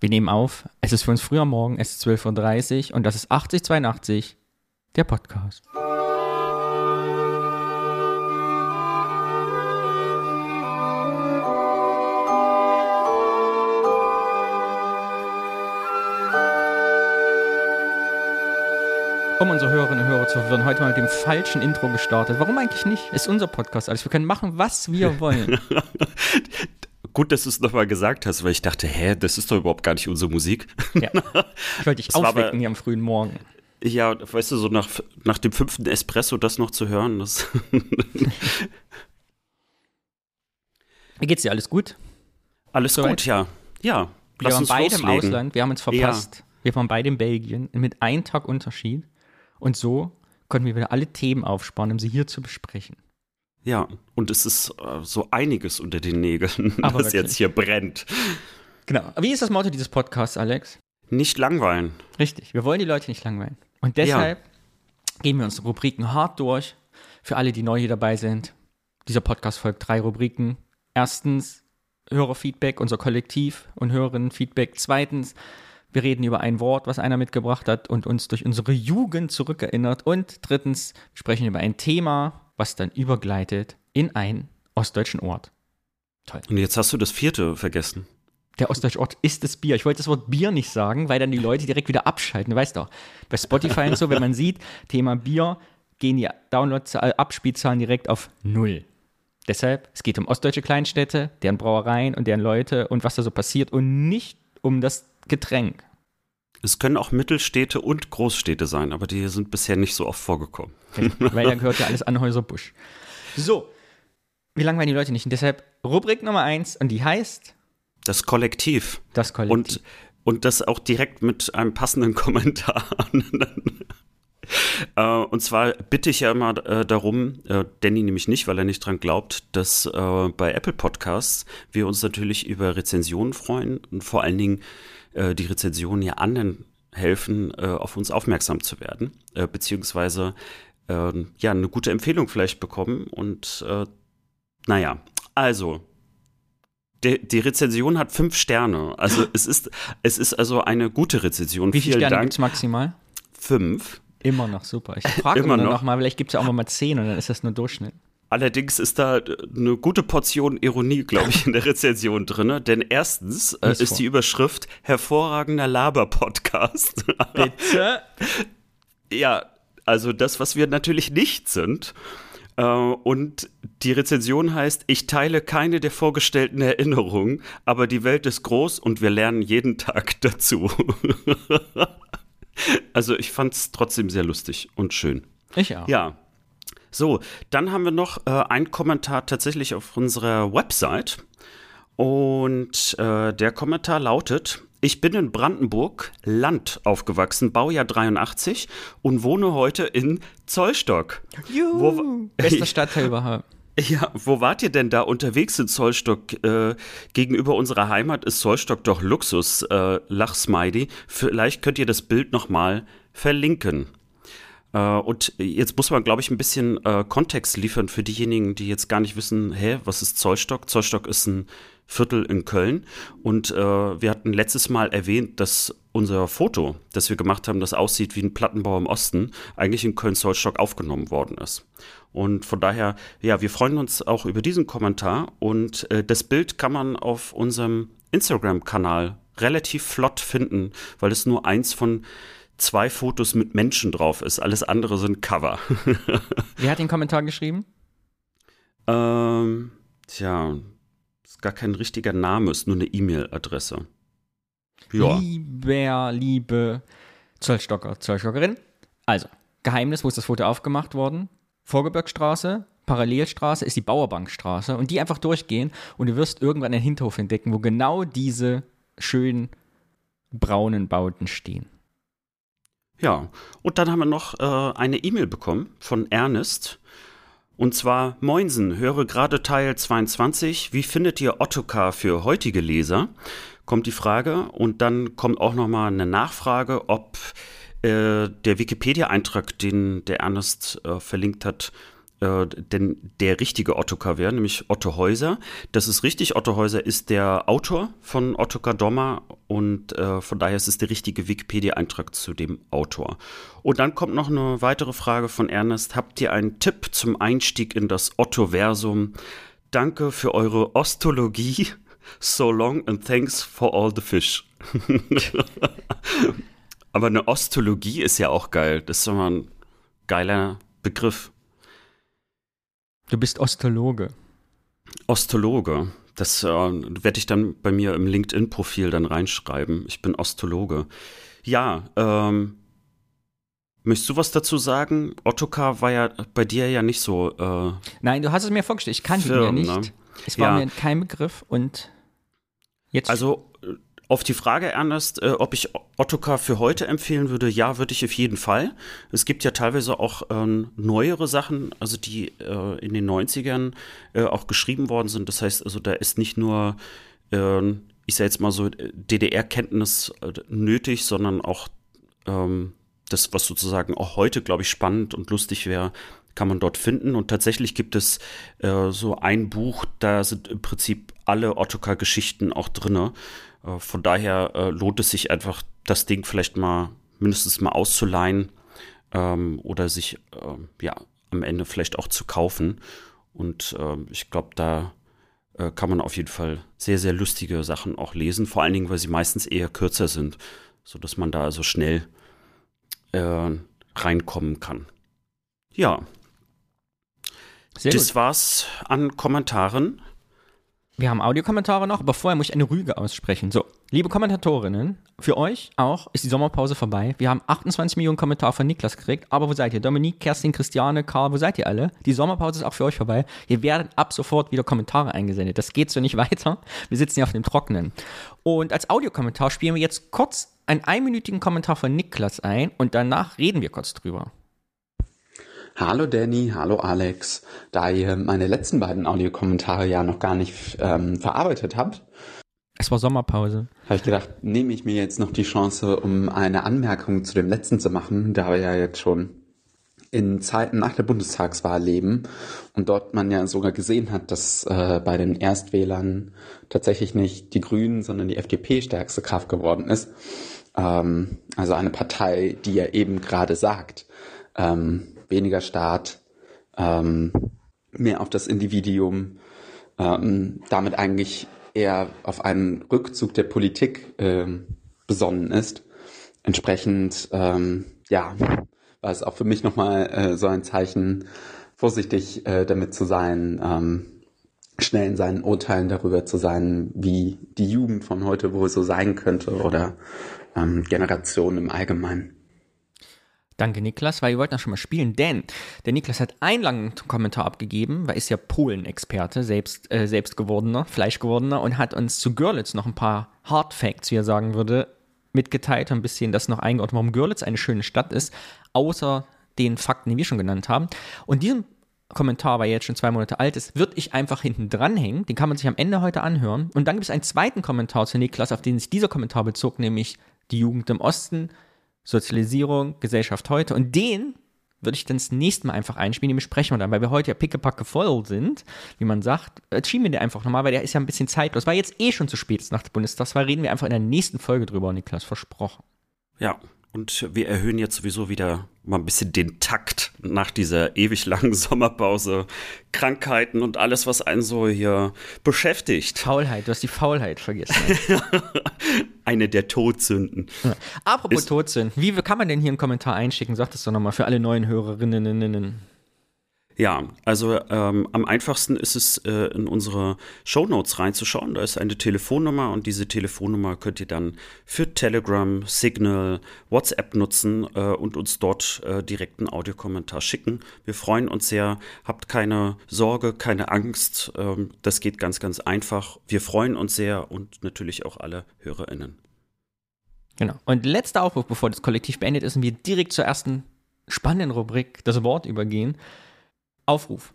Wir nehmen auf. Es ist für uns früher Morgen, es ist 12.30 Uhr und das ist 8082, der Podcast. Um unsere Hörerinnen und Hörer zu verwirren, heute mal mit dem falschen Intro gestartet. Warum eigentlich nicht? Ist unser Podcast alles. Wir können machen, was wir wollen. Gut, dass du es nochmal gesagt hast, weil ich dachte, hä, das ist doch überhaupt gar nicht unsere Musik. Ja. Ich wollte dich aufwecken aber- hier am frühen Morgen. Ja, weißt du, so nach, nach dem fünften Espresso das noch zu hören, das. Geht's dir? Alles gut? Alles Soweit? gut, ja. Ja, Wir waren beide im loslegen. Ausland. Wir haben uns verpasst. Wir waren beide in Belgien mit einem Tag Unterschied. Und so konnten wir wieder alle Themen aufsparen, um sie hier zu besprechen. Ja, und es ist äh, so einiges unter den Nägeln, Aber das wirklich. jetzt hier brennt. Genau. Wie ist das Motto dieses Podcasts, Alex? Nicht langweilen. Richtig. Wir wollen die Leute nicht langweilen. Und deshalb gehen wir unsere Rubriken hart durch. Für alle, die neu hier dabei sind. Dieser Podcast folgt drei Rubriken. Erstens Hörerfeedback, unser Kollektiv und Hörerinnenfeedback. Zweitens, wir reden über ein Wort, was einer mitgebracht hat und uns durch unsere Jugend zurückerinnert. Und drittens, wir sprechen über ein Thema, was dann übergleitet in einen ostdeutschen Ort. Toll. Und jetzt hast du das vierte vergessen. Der ostdeutsche Ort ist das Bier. Ich wollte das Wort Bier nicht sagen, weil dann die Leute direkt wieder abschalten. Du weißt doch, bei Spotify und so, wenn man sieht, Thema Bier, gehen die Downloadzahlen, Abspielzahlen direkt auf Null. Deshalb, es geht um ostdeutsche Kleinstädte, deren Brauereien und deren Leute und was da so passiert und nicht um das Getränk. Es können auch Mittelstädte und Großstädte sein, aber die sind bisher nicht so oft vorgekommen. weil da gehört ja alles Anhäuser Busch. So, wie langweilen die Leute nicht? Und deshalb Rubrik Nummer eins und die heißt Das Kollektiv. das Kollektiv. Und, und das auch direkt mit einem passenden Kommentar. äh, und zwar bitte ich ja immer äh, darum, äh, Danny nämlich nicht, weil er nicht dran glaubt, dass bei Apple Podcasts wir uns natürlich über Rezensionen freuen und vor allen Dingen äh, die Rezensionen ja anderen helfen, äh, auf uns aufmerksam zu werden, äh, beziehungsweise äh, ja eine gute Empfehlung vielleicht bekommen. Und äh, naja, also die, die Rezension hat fünf Sterne. Also es ist, es ist also eine gute Rezension. Wie viele Sterne gibt es maximal? Fünf. Immer noch, super. Ich frage Immer immer noch, mal, vielleicht gibt es ja auch mal 10 und dann ist das nur Durchschnitt. Allerdings ist da äh, eine gute Portion Ironie, glaube ich, in der Rezension drin. Denn erstens äh, ist vor. die Überschrift hervorragender Laber-Podcast. Bitte? ja, also das, was wir natürlich nicht sind. Äh, Und die Rezension heißt, ich teile keine der vorgestellten Erinnerungen, aber die Welt ist groß und wir lernen jeden Tag dazu. also ich fand es trotzdem sehr lustig und schön. Ich auch. Ja. So, dann haben wir noch äh, einen Kommentar tatsächlich auf unserer Website. Und äh, der Kommentar lautet: Ich bin in Brandenburg, Land aufgewachsen, Baujahr 83 und wohne heute in Zollstock. Juhu. Bester Stadtteil überhaupt. Ja, wo wart ihr denn da unterwegs in Zollstock? Äh, gegenüber unserer Heimat ist Zollstock doch Luxus, äh, Lachsmiley. Vielleicht könnt ihr das Bild nochmal verlinken. Äh, und jetzt muss man, glaube ich, ein bisschen äh, Kontext liefern für diejenigen, die jetzt gar nicht wissen, hä, was ist Zollstock? Zollstock ist ein Viertel in Köln. Und äh, wir hatten letztes Mal erwähnt, dass unser Foto, das wir gemacht haben, das aussieht wie ein Plattenbau im Osten, eigentlich in Köln-Zollstock aufgenommen worden ist. Und von daher, ja, wir freuen uns auch über diesen Kommentar. Und äh, das Bild kann man auf unserem Instagram-Kanal relativ flott finden, weil es nur eins von zwei Fotos mit Menschen drauf ist. Alles andere sind Cover. Wer hat den Kommentar geschrieben? ähm, tja, ist gar kein richtiger Name, ist nur eine E-Mail-Adresse. Ja. Lieber, liebe Zollstocker, Zollstockerin. Also, Geheimnis, wo ist das Foto aufgemacht worden? Vorgebirgstraße, Parallelstraße ist die Bauerbankstraße und die einfach durchgehen und du wirst irgendwann einen Hinterhof entdecken, wo genau diese schönen braunen Bauten stehen. Ja, und dann haben wir noch äh, eine E-Mail bekommen von Ernest. Und zwar, Moinsen, höre gerade Teil 22. Wie findet ihr Ottokar für heutige Leser? Kommt die Frage. Und dann kommt auch noch mal eine Nachfrage, ob äh, der Wikipedia-Eintrag, den der Ernest äh, verlinkt hat, äh, denn der richtige Ottokar wäre, nämlich Otto Häuser. Das ist richtig. Otto Häuser ist der Autor von Ottokar Dommer und äh, von daher ist es der richtige Wikipedia-Eintrag zu dem Autor. Und dann kommt noch eine weitere Frage von Ernest. Habt ihr einen Tipp zum Einstieg in das Otto-Versum? Danke für eure Ostologie. So long and thanks for all the fish. Aber eine Ostologie ist ja auch geil. Das ist immer ein geiler Begriff. Du bist Ostologe. Ostologe. Das äh, werde ich dann bei mir im LinkedIn-Profil dann reinschreiben. Ich bin Ostologe. Ja, ähm, möchtest du was dazu sagen? Ottokar war ja bei dir ja nicht so. Äh, Nein, du hast es mir vorgestellt. Ich kannte ihn ja nicht. Ne? Es war ja. mir kein Begriff und jetzt. Also auf die Frage, Ernest, äh, ob ich Ottokar für heute empfehlen würde, ja, würde ich auf jeden Fall. Es gibt ja teilweise auch ähm, neuere Sachen, also die äh, in den 90ern äh, auch geschrieben worden sind. Das heißt, also da ist nicht nur, ähm, ich sage jetzt mal so, DDR-Kenntnis äh, nötig, sondern auch ähm, das, was sozusagen auch heute, glaube ich, spannend und lustig wäre, kann man dort finden. Und tatsächlich gibt es äh, so ein Buch, da sind im Prinzip alle Ottokar-Geschichten auch drinne. Äh, von daher äh, lohnt es sich einfach, das Ding vielleicht mal mindestens mal auszuleihen ähm, oder sich ähm, ja am Ende vielleicht auch zu kaufen. Und ähm, ich glaube, da äh, kann man auf jeden Fall sehr, sehr lustige Sachen auch lesen. Vor allen Dingen, weil sie meistens eher kürzer sind, sodass man da also schnell äh, reinkommen kann. Ja. Sehr das gut. war's an Kommentaren. Wir haben Audiokommentare noch, aber vorher muss ich eine Rüge aussprechen. So, liebe Kommentatorinnen, für euch auch ist die Sommerpause vorbei. Wir haben 28 Millionen Kommentare von Niklas gekriegt, aber wo seid ihr? Dominique, Kerstin, Christiane, Karl, wo seid ihr alle? Die Sommerpause ist auch für euch vorbei. Ihr werdet ab sofort wieder Kommentare eingesendet. Das geht so nicht weiter. Wir sitzen hier auf dem Trockenen. Und als Audiokommentar spielen wir jetzt kurz einen einminütigen Kommentar von Niklas ein und danach reden wir kurz drüber. Hallo Danny, hallo Alex. Da ihr meine letzten beiden Audiokommentare ja noch gar nicht ähm, verarbeitet habt, es war Sommerpause. Habe ich gedacht, nehme ich mir jetzt noch die Chance, um eine Anmerkung zu dem letzten zu machen, da wir ja jetzt schon in Zeiten nach der Bundestagswahl leben und dort man ja sogar gesehen hat, dass äh, bei den Erstwählern tatsächlich nicht die Grünen, sondern die FDP stärkste Kraft geworden ist. Ähm, also eine Partei, die ja eben gerade sagt, ähm, weniger Staat, ähm, mehr auf das Individuum, ähm, damit eigentlich eher auf einen Rückzug der Politik ähm, besonnen ist. Entsprechend, ähm, ja, war es auch für mich nochmal äh, so ein Zeichen, vorsichtig äh, damit zu sein, ähm, schnell in seinen Urteilen darüber zu sein, wie die Jugend von heute wohl so sein könnte oder ähm, Generationen im Allgemeinen. Danke, Niklas, weil wir wollten das schon mal spielen, denn der Niklas hat einen langen Kommentar abgegeben, weil ist ja Polen-Experte, selbst, äh, selbst gewordener, Fleischgewordener und hat uns zu Görlitz noch ein paar Hard Facts, wie er sagen würde, mitgeteilt, ein bisschen das noch eingeordnet, warum Görlitz eine schöne Stadt ist, außer den Fakten, die wir schon genannt haben. Und diesen Kommentar, weil er jetzt schon zwei Monate alt ist, würde ich einfach hinten dranhängen. Den kann man sich am Ende heute anhören. Und dann gibt es einen zweiten Kommentar zu Niklas, auf den sich dieser Kommentar bezog, nämlich die Jugend im Osten Sozialisierung, Gesellschaft heute. Und den würde ich dann das nächste Mal einfach einspielen, den besprechen wir dann, weil wir heute ja pickepacke voll sind, wie man sagt. Äh, schieben wir den einfach nochmal, weil der ist ja ein bisschen zeitlos. Weil jetzt eh schon zu spät nach der Bundestagswahl, reden wir einfach in der nächsten Folge drüber, Niklas, versprochen. Ja, und wir erhöhen jetzt sowieso wieder mal ein bisschen den Takt nach dieser ewig langen Sommerpause. Krankheiten und alles, was einen so hier beschäftigt. Faulheit, du hast die Faulheit vergessen. Eine der Todsünden. Ja. Apropos Ist, Todsünden, wie kann man denn hier einen Kommentar einschicken? Sag das doch nochmal für alle neuen Hörerinnen. Ja, also ähm, am einfachsten ist es, äh, in unsere Show Notes reinzuschauen. Da ist eine Telefonnummer und diese Telefonnummer könnt ihr dann für Telegram, Signal, WhatsApp nutzen äh, und uns dort äh, direkt einen Audiokommentar schicken. Wir freuen uns sehr. Habt keine Sorge, keine Angst. Ähm, das geht ganz, ganz einfach. Wir freuen uns sehr und natürlich auch alle HörerInnen. Genau. Und letzter Aufruf, bevor das Kollektiv beendet ist und wir direkt zur ersten spannenden Rubrik, das Wort übergehen. Aufruf.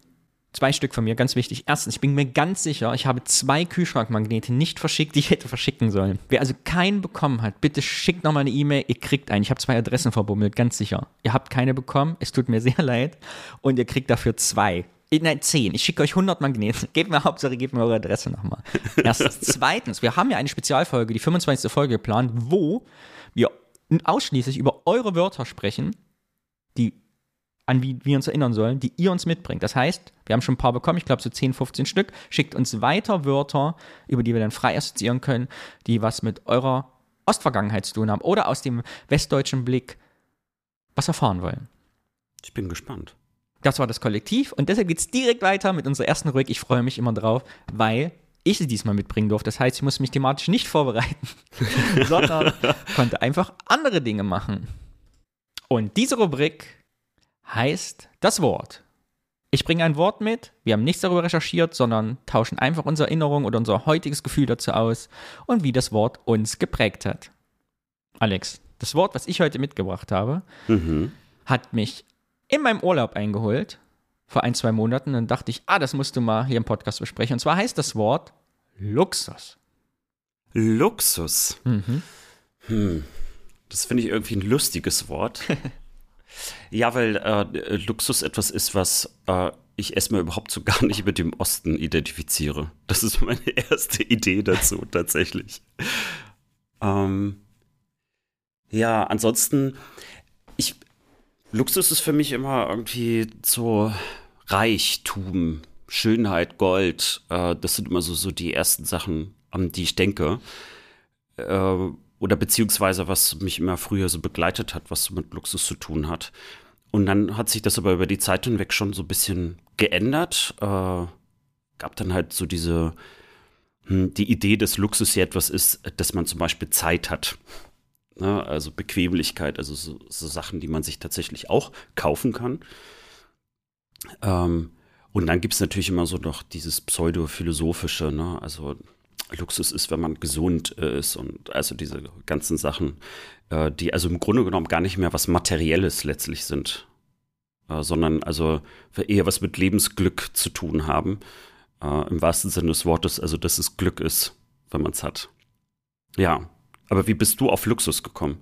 Zwei Stück von mir, ganz wichtig. Erstens, ich bin mir ganz sicher, ich habe zwei Kühlschrankmagnete nicht verschickt, die ich hätte verschicken sollen. Wer also keinen bekommen hat, bitte schickt nochmal eine E-Mail, ihr kriegt einen. Ich habe zwei Adressen verbummelt, ganz sicher. Ihr habt keine bekommen, es tut mir sehr leid und ihr kriegt dafür zwei. Nein, 10. Ich schicke euch 100 Magneten. Gebt mir Hauptsache, gebt mir eure Adresse nochmal. Erstens. Zweitens, wir haben ja eine Spezialfolge, die 25. Folge geplant, wo wir ausschließlich über eure Wörter sprechen, die an wie wir uns erinnern sollen, die ihr uns mitbringt. Das heißt, wir haben schon ein paar bekommen, ich glaube so 10, 15 Stück. Schickt uns weiter Wörter, über die wir dann frei assoziieren können, die was mit eurer Ostvergangenheit zu tun haben oder aus dem westdeutschen Blick was erfahren wollen. Ich bin gespannt. Das war das Kollektiv und deshalb geht es direkt weiter mit unserer ersten Rubrik. Ich freue mich immer drauf, weil ich sie diesmal mitbringen durfte. Das heißt, ich muss mich thematisch nicht vorbereiten, sondern konnte einfach andere Dinge machen. Und diese Rubrik heißt das Wort. Ich bringe ein Wort mit, wir haben nichts darüber recherchiert, sondern tauschen einfach unsere Erinnerung oder unser heutiges Gefühl dazu aus und wie das Wort uns geprägt hat. Alex, das Wort, was ich heute mitgebracht habe, mhm. hat mich in meinem Urlaub eingeholt, vor ein, zwei Monaten. Dann dachte ich, ah, das musst du mal hier im Podcast besprechen. Und zwar heißt das Wort Luxus. Luxus? Mhm. Hm. Das finde ich irgendwie ein lustiges Wort. ja, weil äh, Luxus etwas ist, was äh, ich erstmal überhaupt so gar nicht mit dem Osten identifiziere. Das ist meine erste Idee dazu, tatsächlich. Ähm, ja, ansonsten, ich, Luxus ist für mich immer irgendwie so Reichtum, Schönheit, Gold. Äh, das sind immer so, so die ersten Sachen, an die ich denke. Äh, oder beziehungsweise was mich immer früher so begleitet hat, was mit Luxus zu tun hat. Und dann hat sich das aber über die Zeit hinweg schon so ein bisschen geändert. Äh, gab dann halt so diese, hm, die Idee, dass Luxus ja etwas ist, dass man zum Beispiel Zeit hat. Ne? Also Bequemlichkeit, also so, so, Sachen, die man sich tatsächlich auch kaufen kann. Ähm, und dann gibt es natürlich immer so noch dieses pseudo-philosophische, ne? also Luxus ist, wenn man gesund ist und also diese ganzen Sachen, äh, die also im Grunde genommen gar nicht mehr was Materielles letztlich sind, äh, sondern also eher was mit Lebensglück zu tun haben. Äh, Im wahrsten Sinne des Wortes, also dass es Glück ist, wenn man es hat. Ja, aber wie bist du auf Luxus gekommen?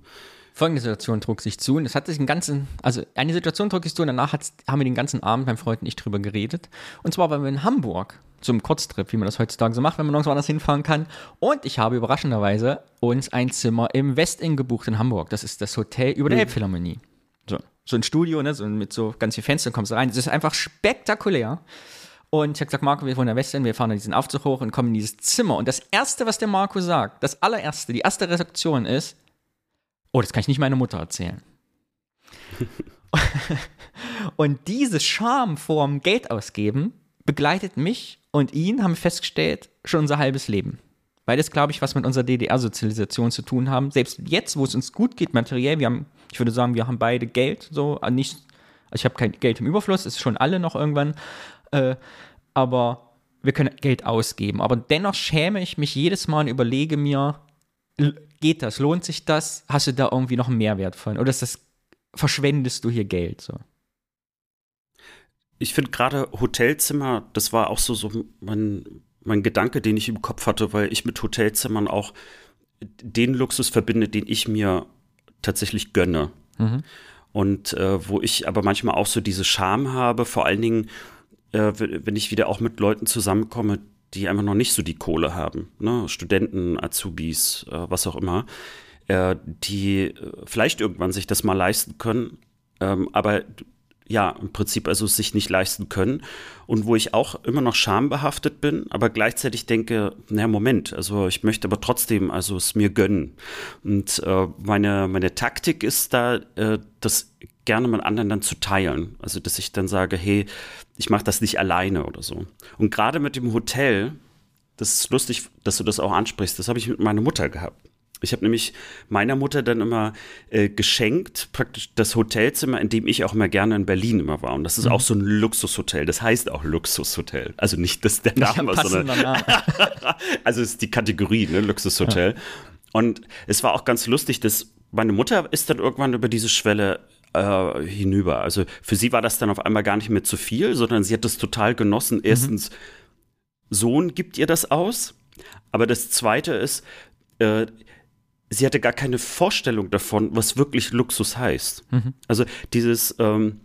Folgende Situation trug sich zu und es hat sich einen ganzen, also eine Situation trug sich zu und danach haben wir den ganzen Abend beim Freund nicht drüber geredet. Und zwar waren wir in Hamburg zum Kurztrip, wie man das heutzutage so macht, wenn man nirgendwo anders hinfahren kann. Und ich habe überraschenderweise uns ein Zimmer im Westin gebucht in Hamburg. Das ist das Hotel über der mhm. Elbphilharmonie. So, so ein Studio, ne, so mit so ganz vielen Fenstern kommst du rein. Das ist einfach spektakulär. Und ich habe gesagt, Marco, wir wollen in der Westin, wir fahren in diesen Aufzug hoch und kommen in dieses Zimmer. Und das Erste, was der Marco sagt, das allererste, die erste Reaktion ist, oh, das kann ich nicht meiner Mutter erzählen. und diese Scham vorm Geld ausgeben begleitet mich und ihn, haben wir festgestellt, schon unser halbes Leben. Weil das, glaube ich, was mit unserer DDR-Sozialisation zu tun haben. Selbst jetzt, wo es uns gut geht, materiell, wir haben, ich würde sagen, wir haben beide Geld, so, also nicht, also ich habe kein Geld im Überfluss, ist schon alle noch irgendwann, äh, aber wir können Geld ausgeben. Aber dennoch schäme ich mich jedes Mal und überlege mir, geht das? Lohnt sich das? Hast du da irgendwie noch einen Mehrwert von? Oder ist das, verschwendest du hier Geld? So? Ich finde gerade Hotelzimmer, das war auch so, so mein, mein Gedanke, den ich im Kopf hatte, weil ich mit Hotelzimmern auch den Luxus verbinde, den ich mir tatsächlich gönne. Mhm. Und äh, wo ich aber manchmal auch so diese Scham habe, vor allen Dingen, äh, wenn ich wieder auch mit Leuten zusammenkomme, die einfach noch nicht so die Kohle haben, ne? Studenten, Azubis, äh, was auch immer, äh, die äh, vielleicht irgendwann sich das mal leisten können, ähm, aber ja, im Prinzip also sich nicht leisten können und wo ich auch immer noch schambehaftet bin, aber gleichzeitig denke, naja, Moment, also ich möchte aber trotzdem also es mir gönnen. Und äh, meine, meine Taktik ist da, äh, das gerne mit anderen dann zu teilen. Also, dass ich dann sage, hey, ich mache das nicht alleine oder so. Und gerade mit dem Hotel, das ist lustig, dass du das auch ansprichst, das habe ich mit meiner Mutter gehabt. Ich habe nämlich meiner Mutter dann immer äh, geschenkt, praktisch das Hotelzimmer, in dem ich auch immer gerne in Berlin immer war. Und das ist mhm. auch so ein Luxushotel. Das heißt auch Luxushotel. Also nicht das der Name, ja, sondern. also ist die Kategorie, ne, Luxushotel. Ja. Und es war auch ganz lustig, dass meine Mutter ist dann irgendwann über diese Schwelle äh, hinüber. Also für sie war das dann auf einmal gar nicht mehr zu viel, sondern sie hat das total genossen. Mhm. Erstens, mhm. Sohn gibt ihr das aus. Aber das Zweite ist, äh, sie hatte gar keine Vorstellung davon, was wirklich Luxus heißt. Mhm. Also dieses, ähm,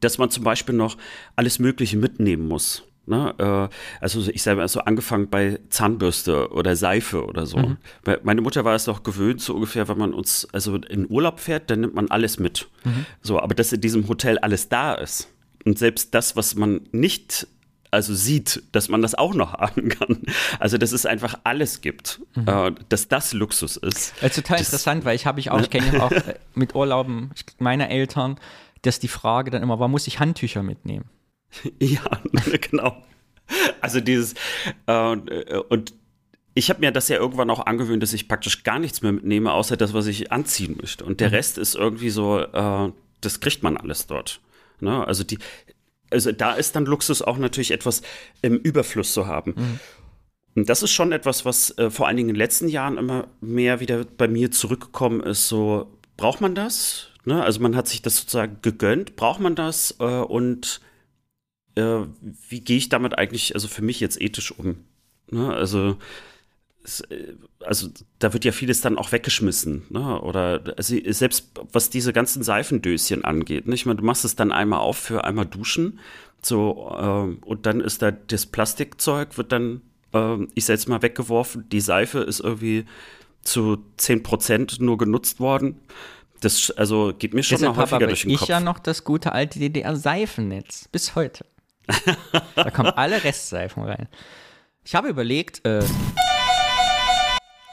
dass man zum Beispiel noch alles Mögliche mitnehmen muss. Ne? Äh, also ich selber so angefangen bei Zahnbürste oder Seife oder so. Mhm. Meine Mutter war es doch gewöhnt, so ungefähr, wenn man uns also in Urlaub fährt, dann nimmt man alles mit. Mhm. So, aber dass in diesem Hotel alles da ist und selbst das, was man nicht also sieht, dass man das auch noch haben kann. Also dass es einfach alles gibt, mhm. äh, dass das Luxus ist. Das ist total das, interessant, weil ich habe ich auch, ich kenne auch äh, mit Urlauben meiner Eltern, dass die Frage dann immer war, muss ich Handtücher mitnehmen? Ja, genau. Also dieses äh, und ich habe mir das ja irgendwann auch angewöhnt, dass ich praktisch gar nichts mehr mitnehme, außer das, was ich anziehen möchte. Und der mhm. Rest ist irgendwie so, äh, das kriegt man alles dort. Ne? Also die, also da ist dann Luxus auch natürlich etwas im Überfluss zu haben. Mhm. Und das ist schon etwas, was äh, vor allen Dingen in den letzten Jahren immer mehr wieder bei mir zurückgekommen ist. So, braucht man das? Ne? Also man hat sich das sozusagen gegönnt. Braucht man das? Äh, und äh, wie gehe ich damit eigentlich, also für mich jetzt ethisch um? Ne? Also, äh, also da wird ja vieles dann auch weggeschmissen, ne? Oder also selbst was diese ganzen Seifendöschen angeht, ne? Ich meine, du machst es dann einmal auf für einmal duschen, so äh, und dann ist da das Plastikzeug wird dann, äh, ich sag jetzt mal weggeworfen. Die Seife ist irgendwie zu 10% nur genutzt worden. Das also geht mir schon Deshalb mal häufiger durch den ich Kopf. ich ja noch das gute alte DDR-Seifennetz bis heute da kommen alle Restseifen rein. Ich habe überlegt, äh,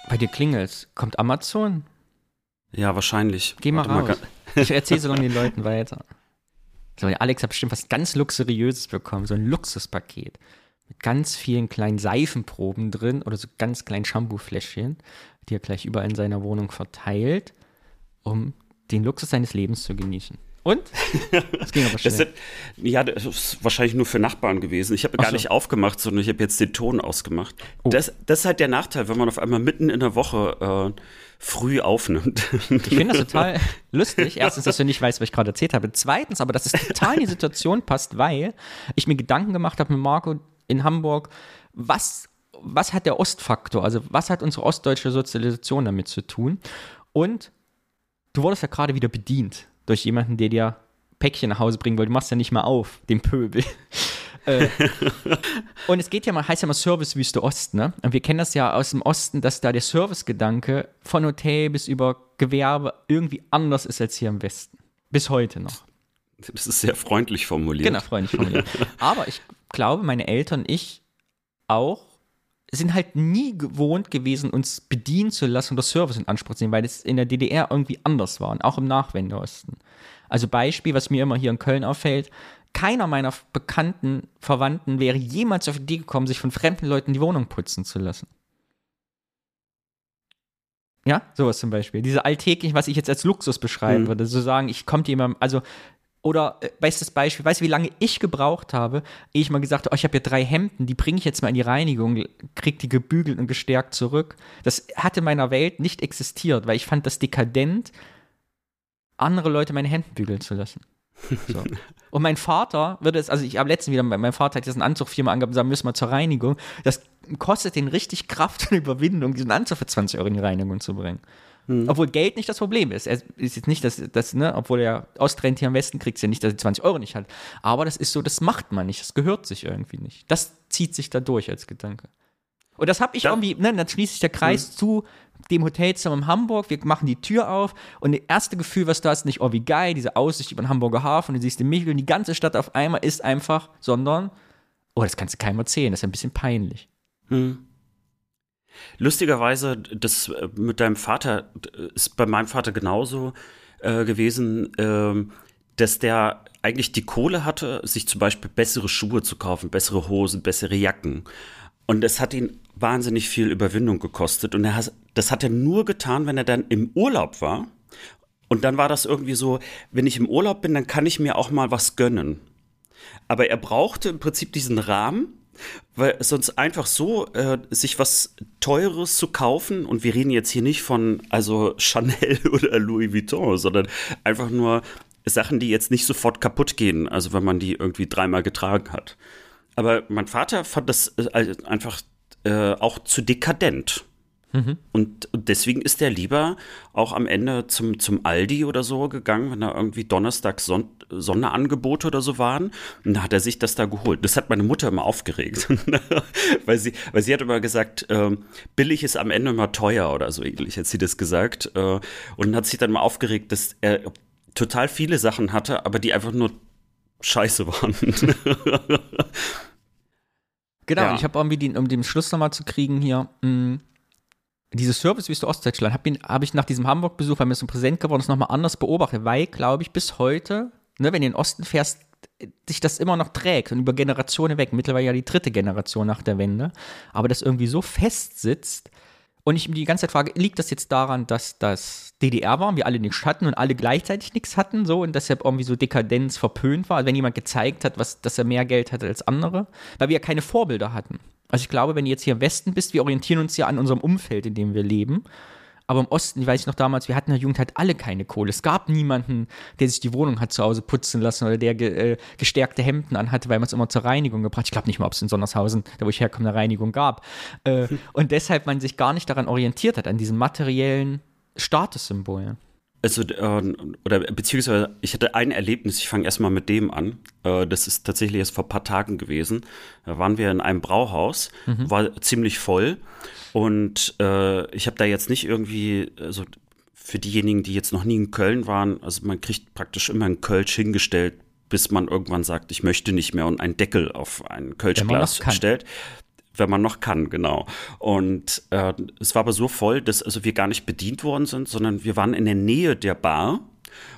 bei dir klingelt, kommt Amazon? Ja, wahrscheinlich. Geh mal Warte raus. Mal. ich erzähle so lange den Leuten weiter. So, Alex hat bestimmt was ganz Luxuriöses bekommen, so ein Luxuspaket. Mit ganz vielen kleinen Seifenproben drin oder so ganz kleinen Shampoo-Fläschchen, die er gleich überall in seiner Wohnung verteilt, um den Luxus seines Lebens zu genießen. Und? Das ging aber schnell. Das ja, das ist wahrscheinlich nur für Nachbarn gewesen. Ich habe gar so. nicht aufgemacht, sondern ich habe jetzt den Ton ausgemacht. Oh. Das, das, ist halt der Nachteil, wenn man auf einmal mitten in der Woche äh, früh aufnimmt. Ich finde das total lustig. Erstens, dass du nicht weißt, was ich gerade erzählt habe. Zweitens, aber dass es total in die Situation passt, weil ich mir Gedanken gemacht habe mit Marco in Hamburg, was, was hat der Ostfaktor, also was hat unsere ostdeutsche Sozialisation damit zu tun? Und du wurdest ja gerade wieder bedient durch jemanden, der dir Päckchen nach Hause bringen will. Du machst ja nicht mal auf, den Pöbel. äh, und es geht ja mal, heißt ja mal Servicewüste Ost, ne? Und wir kennen das ja aus dem Osten, dass da der Servicegedanke von Hotel bis über Gewerbe irgendwie anders ist als hier im Westen. Bis heute noch. Das ist sehr freundlich formuliert. Genau, freundlich formuliert. Aber ich glaube, meine Eltern ich auch sind halt nie gewohnt gewesen, uns bedienen zu lassen das Service in Anspruch zu nehmen, weil es in der DDR irgendwie anders war und auch im Nachwendeosten. Also Beispiel, was mir immer hier in Köln auffällt, keiner meiner bekannten Verwandten wäre jemals auf die Idee gekommen, sich von fremden Leuten die Wohnung putzen zu lassen. Ja, sowas zum Beispiel. Diese alltäglichen, was ich jetzt als Luxus beschreiben mhm. würde, so sagen, ich kommt jemand, also oder äh, bestes Beispiel, weißt du, wie lange ich gebraucht habe, ehe ich mal gesagt habe, oh, ich habe hier drei Hemden, die bringe ich jetzt mal in die Reinigung, krieg die gebügelt und gestärkt zurück. Das hat in meiner Welt nicht existiert, weil ich fand das dekadent, andere Leute meine Hemden bügeln zu lassen. So. Und mein Vater würde es, also ich habe letztens wieder, mein Vater hat jetzt einen Anzug viermal angegeben, sagen, müssen wir zur Reinigung. Das kostet den richtig Kraft und Überwindung, diesen Anzug für 20 Euro in die Reinigung zu bringen. Hm. Obwohl Geld nicht das Problem ist. Er ist jetzt nicht, dass, dass ne, obwohl er Ostrent hier am Westen kriegt, ist ja nicht, dass er 20 Euro nicht hat. Aber das ist so, das macht man nicht. Das gehört sich irgendwie nicht. Das zieht sich da durch als Gedanke. Und das habe ich ja. irgendwie, ne, dann schließt sich der Kreis mhm. zu dem Hotelzimmer in Hamburg, wir machen die Tür auf und das erste Gefühl, was da ist, nicht, oh, wie geil, diese Aussicht über den Hamburger Hafen, du siehst den Michel und die ganze Stadt auf einmal ist einfach, sondern, oh, das kannst du keinem erzählen, das ist ein bisschen peinlich. Mhm. Lustigerweise, das äh, mit deinem Vater ist bei meinem Vater genauso äh, gewesen, äh, dass der eigentlich die Kohle hatte, sich zum Beispiel bessere Schuhe zu kaufen, bessere Hosen, bessere Jacken. Und es hat ihn wahnsinnig viel Überwindung gekostet. Und er hat, das hat er nur getan, wenn er dann im Urlaub war. Und dann war das irgendwie so, wenn ich im Urlaub bin, dann kann ich mir auch mal was gönnen. Aber er brauchte im Prinzip diesen Rahmen, weil sonst einfach so äh, sich was Teures zu kaufen und wir reden jetzt hier nicht von also Chanel oder Louis Vuitton, sondern einfach nur Sachen, die jetzt nicht sofort kaputt gehen, also wenn man die irgendwie dreimal getragen hat. Aber mein Vater fand das äh, einfach äh, auch zu dekadent. Mhm. Und, und, deswegen ist er lieber auch am Ende zum, zum Aldi oder so gegangen, wenn er irgendwie Donnerstag, Sonntag, Sonderangebote oder so waren. Und da hat er sich das da geholt. Das hat meine Mutter immer aufgeregt, weil sie, weil sie hat immer gesagt, äh, billig ist am Ende immer teuer oder so ähnlich, hat sie das gesagt. Äh, und hat sich dann mal aufgeregt, dass er total viele Sachen hatte, aber die einfach nur scheiße waren. genau, ja. ich habe irgendwie, den, um den Schluss nochmal zu kriegen hier, mh, mm, dieses Servicewüste Ostdeutschland habe hab ich nach diesem Hamburg-Besuch, weil mir so präsent geworden ist, nochmal anders beobachtet, weil, glaube ich, bis heute, ne, wenn du in den Osten fährst, sich das immer noch trägt und über Generationen weg, mittlerweile ja die dritte Generation nach der Wende, aber das irgendwie so fest sitzt, und ich mir die ganze Zeit frage, liegt das jetzt daran, dass das DDR war und wir alle nichts hatten und alle gleichzeitig nichts hatten, so und deshalb irgendwie so Dekadenz verpönt war, also wenn jemand gezeigt hat, was, dass er mehr Geld hatte als andere, weil wir ja keine Vorbilder hatten. Also ich glaube, wenn du jetzt hier im Westen bist, wir orientieren uns ja an unserem Umfeld, in dem wir leben. Aber im Osten, ich weiß noch damals, wir hatten in der Jugend halt alle keine Kohle. Es gab niemanden, der sich die Wohnung hat zu Hause putzen lassen oder der ge, äh, gestärkte Hemden anhatte, weil man es immer zur Reinigung gebracht Ich glaube nicht mal, ob es in Sondershausen, da wo ich herkomme, eine Reinigung gab. Äh, und deshalb man sich gar nicht daran orientiert hat, an diesen materiellen Statussymbolen. Also, äh, oder beziehungsweise, ich hatte ein Erlebnis, ich fange erstmal mit dem an. Äh, das ist tatsächlich erst vor ein paar Tagen gewesen. Da waren wir in einem Brauhaus, mhm. war ziemlich voll und äh, ich habe da jetzt nicht irgendwie, also für diejenigen, die jetzt noch nie in Köln waren, also man kriegt praktisch immer ein Kölsch hingestellt, bis man irgendwann sagt, ich möchte nicht mehr und einen Deckel auf ein Kölschglas stellt. Wenn man noch kann, genau. Und äh, es war aber so voll, dass also wir gar nicht bedient worden sind, sondern wir waren in der Nähe der Bar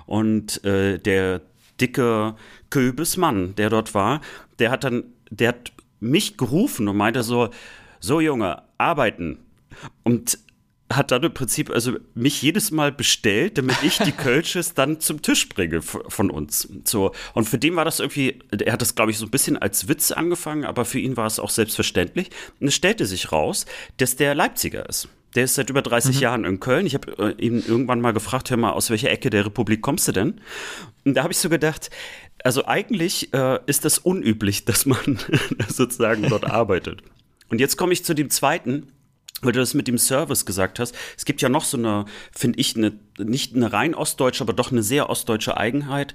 und äh, der dicke Köbesmann, der dort war, der hat dann, der hat mich gerufen und meinte so, so Junge, arbeiten. Und hat dann im Prinzip also mich jedes Mal bestellt, damit ich die Kölsches dann zum Tisch bringe von uns. So und für den war das irgendwie, er hat das glaube ich so ein bisschen als Witz angefangen, aber für ihn war es auch selbstverständlich. Und es stellte sich raus, dass der Leipziger ist. Der ist seit über 30 mhm. Jahren in Köln. Ich habe äh, ihn irgendwann mal gefragt, hör mal, aus welcher Ecke der Republik kommst du denn? Und da habe ich so gedacht, also eigentlich äh, ist das unüblich, dass man sozusagen dort arbeitet. Und jetzt komme ich zu dem zweiten, weil du das mit dem Service gesagt hast. Es gibt ja noch so eine, finde ich, eine, nicht eine rein ostdeutsche, aber doch eine sehr ostdeutsche Eigenheit,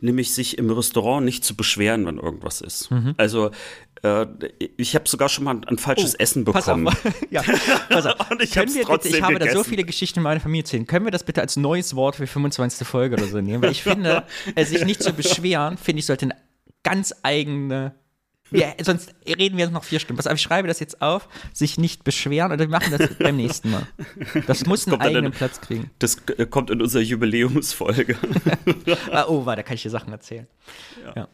nämlich sich im Restaurant nicht zu beschweren, wenn irgendwas ist. Mhm. Also äh, ich habe sogar schon mal ein falsches oh, Essen bekommen. Pass auf. ja, pass auf. Und ich, Können wir bitte, ich habe da so viele Geschichten in meiner Familie erzählen. Können wir das bitte als neues Wort für 25. Folge oder so nehmen? Weil ich finde, sich nicht zu beschweren, finde ich, sollte eine ganz eigene wir, sonst reden wir noch vier Stunden. Pass auf, ich schreibe das jetzt auf, sich nicht beschweren und wir machen das beim nächsten Mal. Das, das muss einen eigenen dann, Platz kriegen. Das kommt in unserer Jubiläumsfolge. ah, oh, warte, da kann ich dir Sachen erzählen. Ja. ja.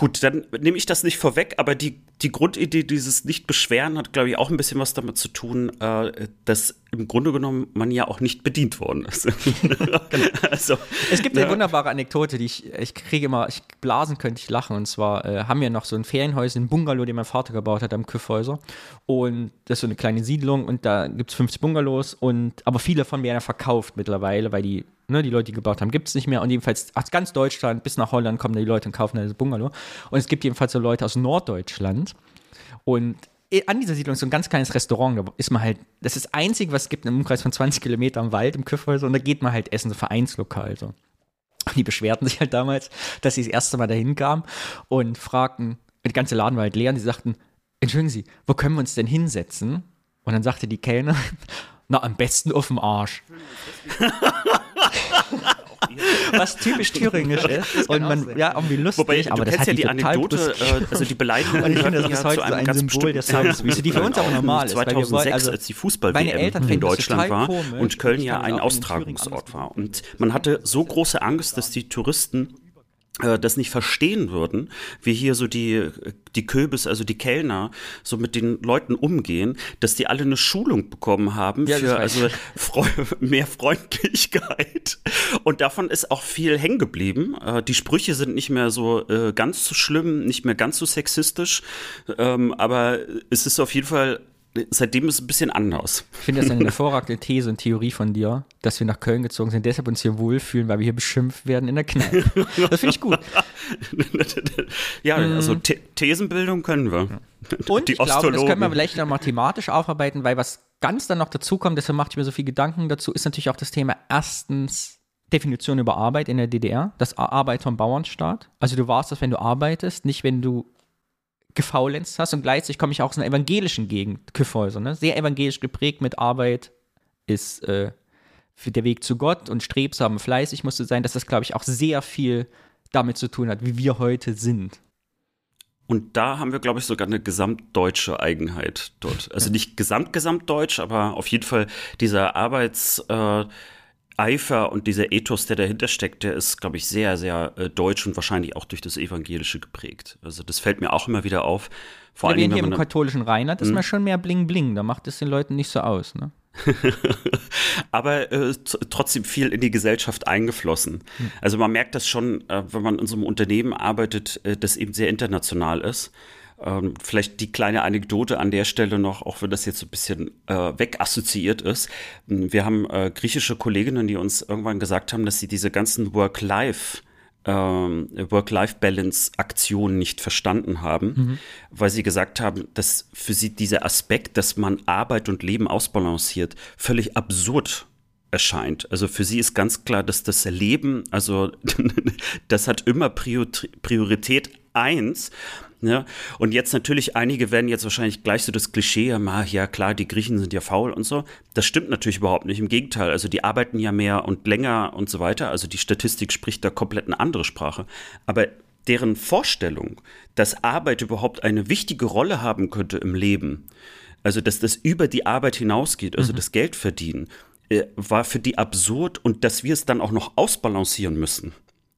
Gut, dann nehme ich das nicht vorweg, aber die, die Grundidee dieses Nicht-Beschweren hat, glaube ich, auch ein bisschen was damit zu tun, äh, dass im Grunde genommen man ja auch nicht bedient worden ist. genau. also, es gibt ja. eine wunderbare Anekdote, die ich, ich kriege immer, ich blasen könnte ich lachen. Und zwar äh, haben wir noch so ein Ferienhäuschen, ein Bungalow, den mein Vater gebaut hat am Küffhäuser. Und das ist so eine kleine Siedlung und da gibt es 50 Bungalows und aber viele von werden ja verkauft mittlerweile, weil die Ne, die Leute, die gebaut haben, gibt es nicht mehr. Und jedenfalls aus ganz Deutschland bis nach Holland kommen die Leute und kaufen das Bungalow. Und es gibt jedenfalls so Leute aus Norddeutschland. Und an dieser Siedlung ist so ein ganz kleines Restaurant. Da ist man halt, das ist das Einzige, was es gibt im Umkreis von 20 Kilometern im Wald, im Küffhäuser. Und da geht man halt essen, so Vereinslokal. So. Und die beschwerten sich halt damals, dass sie das erste Mal dahin kamen und fragten, die ganze Laden war halt leer und sie sagten, entschuldigen Sie, wo können wir uns denn hinsetzen? Und dann sagte die Kellner, na, am besten auf dem Arsch. was typisch thüringisch ist. Und man, ja, irgendwie lustig, Wobei, aber das hat ja die Anekdote, äh, also die Beleidigung ich finde, das ist heute so ein Symbol der Servicewüste, die für uns auch normal ist. 2006, wollen, also als die Fußball-WM in Deutschland war und Köln ja ein Austragungsort war. Und man hatte so große Angst, dass die Touristen das nicht verstehen würden, wie hier so die, die Köbis, also die Kellner, so mit den Leuten umgehen, dass die alle eine Schulung bekommen haben ja, für also Freu mehr Freundlichkeit. Und davon ist auch viel hängen geblieben. Äh, die Sprüche sind nicht mehr so äh, ganz so schlimm, nicht mehr ganz so sexistisch, ähm, aber es ist auf jeden Fall seitdem ist es ein bisschen anders. Ich finde das eine hervorragende These und Theorie von dir, dass wir nach Köln gezogen sind, deshalb uns hier wohlfühlen, weil wir hier beschimpft werden in der Kneipe. Das finde ich gut. ja, also The Thesenbildung können wir. Und Die ich glaube, das können wir vielleicht noch mathematisch aufarbeiten, weil was ganz dann noch dazu kommt, deshalb mache ich mir so viel Gedanken dazu, ist natürlich auch das Thema erstens Definition über Arbeit in der DDR, das Arbeiter- und Bauernstaat. Also du warst das, wenn du arbeitest, nicht wenn du gefaulenzt hast. Und gleichzeitig komme ich auch aus einer evangelischen Gegend, Kyffhäuser, ne? sehr evangelisch geprägt mit Arbeit ist äh, der Weg zu Gott und strebsam, fleißig musst du sein, dass das, glaube ich, auch sehr viel damit zu tun hat, wie wir heute sind. Und da haben wir, glaube ich, sogar eine gesamtdeutsche Eigenheit dort. Also nicht gesamt-gesamtdeutsch, aber auf jeden Fall dieser Arbeitseifer äh, und dieser Ethos, der dahinter steckt, der ist, glaube ich, sehr, sehr äh, deutsch und wahrscheinlich auch durch das Evangelische geprägt. Also das fällt mir auch immer wieder auf. Vor ja, allem, hier im katholischen Rheinland ist hm? man schon mehr Bling-Bling. Da macht es den Leuten nicht so aus, ne? aber äh, trotzdem viel in die Gesellschaft eingeflossen. Hm. Also man merkt das schon, äh, wenn man in so einem Unternehmen arbeitet, äh, das eben sehr international ist. Ähm, vielleicht die kleine Anekdote an der Stelle noch, auch wenn das jetzt so ein bisschen äh, wegassoziiert ist. Wir haben äh, griechische Kolleginnen, die uns irgendwann gesagt haben, dass sie diese ganzen Work-Life- ähm, Work-Life-Balance-Aktion nicht verstanden haben, mhm. weil sie gesagt haben, dass für sie dieser Aspekt, dass man Arbeit und Leben ausbalanciert, völlig absurd erscheint. Also für sie ist ganz klar, dass das Leben, also das hat immer Priorität eins ja, und jetzt natürlich, einige werden jetzt wahrscheinlich gleich so das Klischee ah, ja klar, die Griechen sind ja faul und so. Das stimmt natürlich überhaupt nicht. Im Gegenteil, also die arbeiten ja mehr und länger und so weiter. Also die Statistik spricht da komplett eine andere Sprache. Aber deren Vorstellung, dass Arbeit überhaupt eine wichtige Rolle haben könnte im Leben, also dass das über die Arbeit hinausgeht, also mhm. das Geld verdienen, äh, war für die absurd und dass wir es dann auch noch ausbalancieren müssen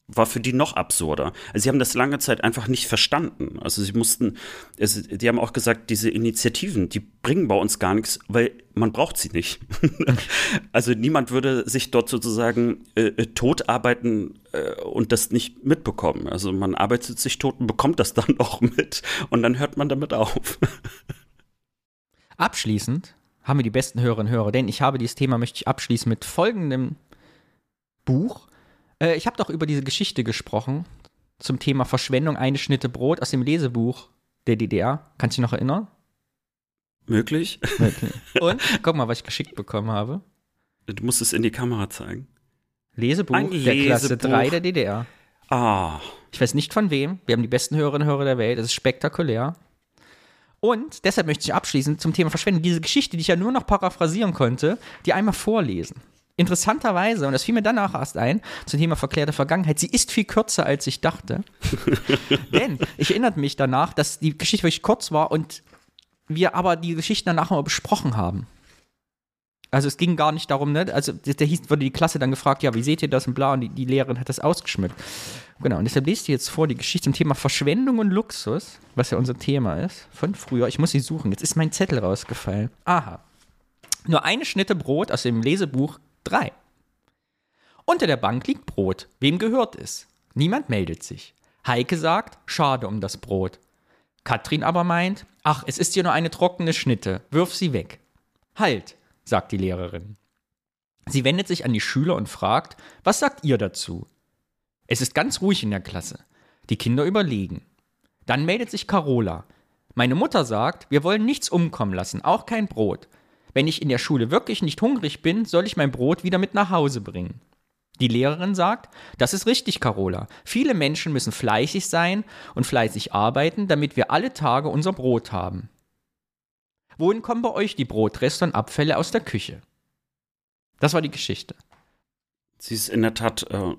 war für die noch absurder. Also sie haben das lange Zeit einfach nicht verstanden. Also sie mussten, also die haben auch gesagt, diese Initiativen, die bringen bei uns gar nichts, weil man braucht sie nicht. also niemand würde sich dort sozusagen äh, äh, tot arbeiten äh, und das nicht mitbekommen. Also man arbeitet sich tot und bekommt das dann auch mit und dann hört man damit auf. Abschließend haben wir die besten Hörerinnen und Hörer, denn ich habe dieses Thema, möchte ich abschließen mit folgendem Buch äh, ich habe doch über diese Geschichte gesprochen zum Thema Verschwendung eine Schnitte Brot aus dem Lesebuch der DDR. Kannst du dich noch erinnern? Möglich. Und guck mal, was ich geschickt bekommen habe. Du musst es in die Kamera zeigen. Lesebuch Ein der Lesebuch. Klasse 3 der DDR. Ah. Ich weiß nicht von wem. Wir haben die besten Hörerinnen und Hörer der Welt. Das ist spektakulär. Und deshalb möchte ich abschließend zum Thema Verschwendung diese Geschichte, die ich ja nur noch paraphrasieren konnte, die einmal vorlesen. Interessanterweise, und das fiel mir danach erst ein, zum Thema verklärte Vergangenheit, sie ist viel kürzer, als ich dachte. Denn ich erinnerte mich danach, dass die Geschichte wirklich kurz war und wir aber die Geschichten danach mal besprochen haben. Also es ging gar nicht darum, ne? Also der hieß, wurde die Klasse dann gefragt, ja, wie seht ihr das und bla, und die, die Lehrerin hat das ausgeschmückt. Genau, und deshalb lest ihr jetzt vor die Geschichte zum Thema Verschwendung und Luxus, was ja unser Thema ist, von früher. Ich muss sie suchen. Jetzt ist mein Zettel rausgefallen. Aha. Nur eine Schnitte Brot aus dem Lesebuch 3. Unter der Bank liegt Brot. Wem gehört es? Niemand meldet sich. Heike sagt, schade um das Brot. Katrin aber meint, ach, es ist hier nur eine trockene Schnitte, wirf sie weg. Halt, sagt die Lehrerin. Sie wendet sich an die Schüler und fragt, was sagt ihr dazu? Es ist ganz ruhig in der Klasse. Die Kinder überlegen. Dann meldet sich Carola. Meine Mutter sagt, wir wollen nichts umkommen lassen, auch kein Brot. Wenn ich in der Schule wirklich nicht hungrig bin, soll ich mein Brot wieder mit nach Hause bringen. Die Lehrerin sagt, das ist richtig, Carola. Viele Menschen müssen fleißig sein und fleißig arbeiten, damit wir alle Tage unser Brot haben. Wohin kommen bei euch die Brotreste und Abfälle aus der Küche? Das war die Geschichte. Sie ist in der Tat äh,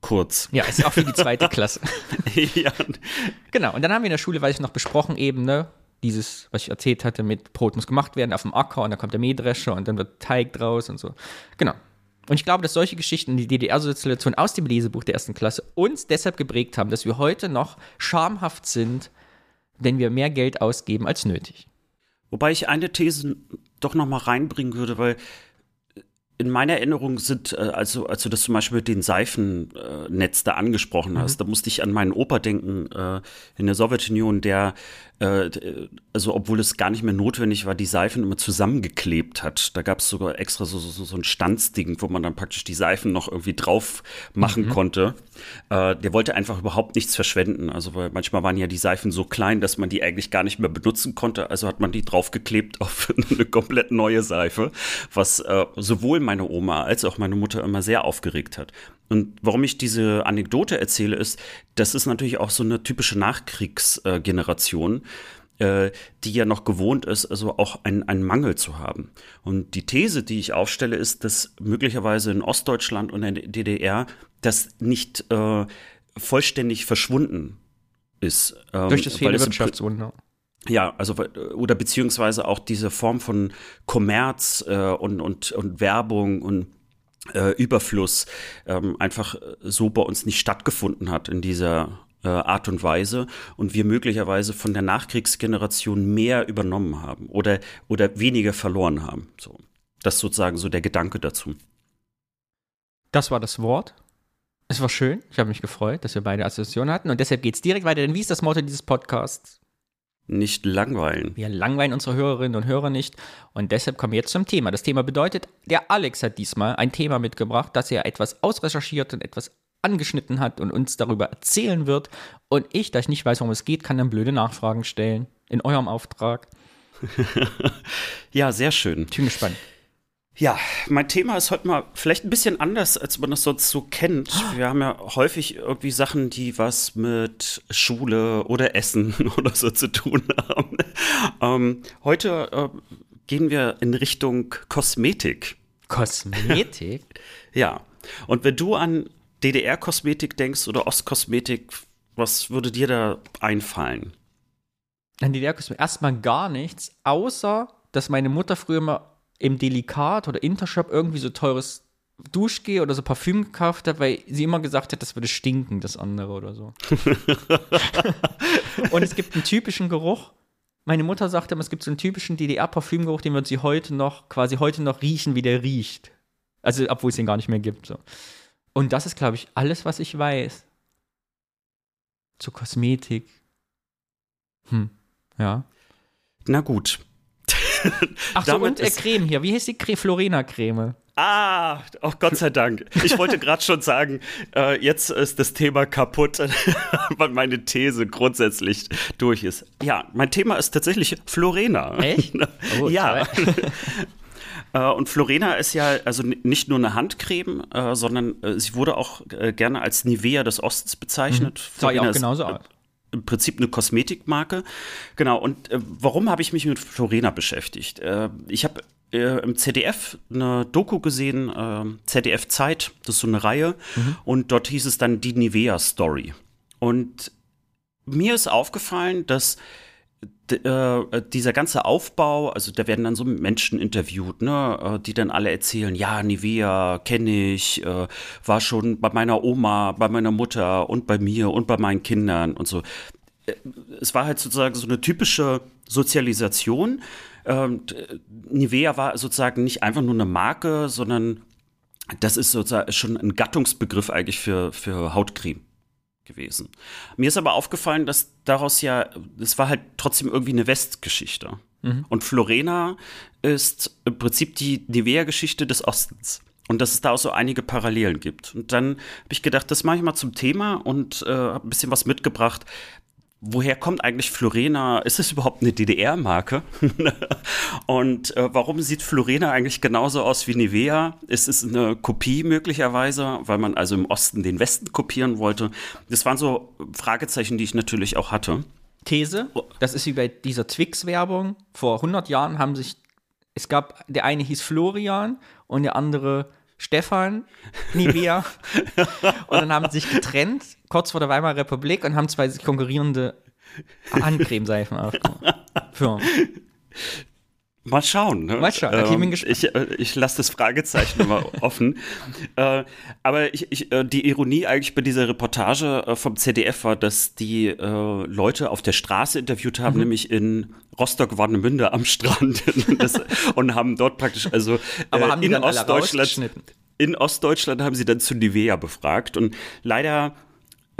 kurz. Ja, ist auch für die zweite Klasse. ja. Genau, und dann haben wir in der Schule, weiß ich noch, besprochen eben, ne, dieses, was ich erzählt hatte, mit Brot muss gemacht werden auf dem Acker und dann kommt der Mähdrescher und dann wird Teig draus und so. Genau. Und ich glaube, dass solche Geschichten, die DDR-Sozialisation aus dem Lesebuch der ersten Klasse uns deshalb geprägt haben, dass wir heute noch schamhaft sind, wenn wir mehr Geld ausgeben als nötig. Wobei ich eine These doch noch mal reinbringen würde, weil in meiner Erinnerung sind, äh, also als du das zum Beispiel mit den Seifennetz da angesprochen hast, mhm. da musste ich an meinen Opa denken äh, in der Sowjetunion, der also obwohl es gar nicht mehr notwendig war, die Seifen immer zusammengeklebt hat. Da gab es sogar extra so, so, so ein Stanzding, wo man dann praktisch die Seifen noch irgendwie drauf machen mhm. konnte. Äh, der wollte einfach überhaupt nichts verschwenden. Also weil manchmal waren ja die Seifen so klein, dass man die eigentlich gar nicht mehr benutzen konnte. Also hat man die draufgeklebt auf eine komplett neue Seife, was äh, sowohl meine Oma als auch meine Mutter immer sehr aufgeregt hat. Und warum ich diese Anekdote erzähle, ist, das ist natürlich auch so eine typische Nachkriegsgeneration, äh, die ja noch gewohnt ist, also auch einen, einen Mangel zu haben. Und die These, die ich aufstelle, ist, dass möglicherweise in Ostdeutschland und in der DDR das nicht äh, vollständig verschwunden ist. Ähm, Durch das fehlende Wirtschaftswunder. Ja, also oder beziehungsweise auch diese Form von Kommerz äh, und, und, und Werbung und äh, Überfluss ähm, einfach so bei uns nicht stattgefunden hat in dieser äh, Art und Weise und wir möglicherweise von der Nachkriegsgeneration mehr übernommen haben oder, oder weniger verloren haben. So. Das ist sozusagen so der Gedanke dazu. Das war das Wort. Es war schön. Ich habe mich gefreut, dass wir beide Assoziationen hatten. Und deshalb geht es direkt weiter. Denn wie ist das Motto dieses Podcasts? Nicht langweilen. Wir langweilen unsere Hörerinnen und Hörer nicht. Und deshalb kommen wir jetzt zum Thema. Das Thema bedeutet, der Alex hat diesmal ein Thema mitgebracht, das er etwas ausrecherchiert und etwas angeschnitten hat und uns darüber erzählen wird. Und ich, da ich nicht weiß, worum es geht, kann dann blöde Nachfragen stellen. In eurem Auftrag. ja, sehr schön. Ich bin gespannt. Ja, mein Thema ist heute mal vielleicht ein bisschen anders, als man das sonst so kennt. Wir haben ja häufig irgendwie Sachen, die was mit Schule oder Essen oder so zu tun haben. Ähm, heute äh, gehen wir in Richtung Kosmetik. Kosmetik? ja. Und wenn du an DDR-Kosmetik denkst oder Ostkosmetik, was würde dir da einfallen? An DDR-Kosmetik erstmal gar nichts, außer dass meine Mutter früher mal im Delikat oder Intershop irgendwie so teures Duschgel oder so Parfüm gekauft hat, weil sie immer gesagt hat, das würde stinken, das andere oder so. und es gibt einen typischen Geruch. Meine Mutter sagte immer, es gibt so einen typischen DDR-Parfümgeruch, den wird sie heute noch, quasi heute noch riechen, wie der riecht. Also, obwohl es den gar nicht mehr gibt. So. Und das ist, glaube ich, alles, was ich weiß. Zur Kosmetik. Hm, ja. Na gut. Ach so, und äh, Creme hier. Wie heißt die Creme? Florena-Creme. Ah, oh Gott sei Dank. Ich wollte gerade schon sagen, äh, jetzt ist das Thema kaputt, weil meine These grundsätzlich durch ist. Ja, mein Thema ist tatsächlich Florena. Echt? Oh, ja. Äh, und Florena ist ja also nicht nur eine Handcreme, äh, sondern äh, sie wurde auch gerne als Nivea des Ostens bezeichnet. Mhm. Sah ja auch genauso aus im Prinzip eine Kosmetikmarke. Genau, und äh, warum habe ich mich mit Florena beschäftigt? Äh, ich habe äh, im ZDF eine Doku gesehen, ZDF Zeit, das ist so eine Reihe, mhm. und dort hieß es dann die Nivea Story. Und mir ist aufgefallen, dass äh, dieser ganze Aufbau, also da werden dann so Menschen interviewt, ne, äh, die dann alle erzählen, ja, Nivea kenne ich, äh, war schon bei meiner Oma, bei meiner Mutter und bei mir und bei meinen Kindern und so. Äh, es war halt sozusagen so eine typische Sozialisation. Ähm, Nivea war sozusagen nicht einfach nur eine Marke, sondern das ist sozusagen schon ein Gattungsbegriff eigentlich für, für Hautcreme gewesen. Mir ist aber aufgefallen, dass daraus ja, es war halt trotzdem irgendwie eine Westgeschichte. Mhm. Und Florena ist im Prinzip die Nivea-Geschichte des Ostens. Und dass es da auch so einige Parallelen gibt. Und dann habe ich gedacht, das mache ich mal zum Thema und äh, habe ein bisschen was mitgebracht, woher kommt eigentlich Florena? Ist es überhaupt eine DDR-Marke? und äh, warum sieht Florena eigentlich genauso aus wie Nivea? Ist es eine Kopie möglicherweise, weil man also im Osten den Westen kopieren wollte? Das waren so Fragezeichen, die ich natürlich auch hatte. These, das ist wie bei dieser Twix-Werbung. Vor 100 Jahren haben sich, es gab, der eine hieß Florian und der andere Stefan Nivea. und dann haben sie sich getrennt, kurz vor der Weimarer Republik, und haben zwei konkurrierende Handcremeseifen aufgenommen. Mal schauen. Ne? Mal schauen. Okay, ähm, ich, äh, ich lasse das Fragezeichen mal offen. Äh, aber ich, ich, äh, die Ironie eigentlich bei dieser Reportage äh, vom ZDF war, dass die äh, Leute auf der Straße interviewt haben, mhm. nämlich in Rostock-Warnemünde am Strand das, und haben dort praktisch also äh, in Ostdeutschland in Ostdeutschland haben sie dann zu Nivea befragt und leider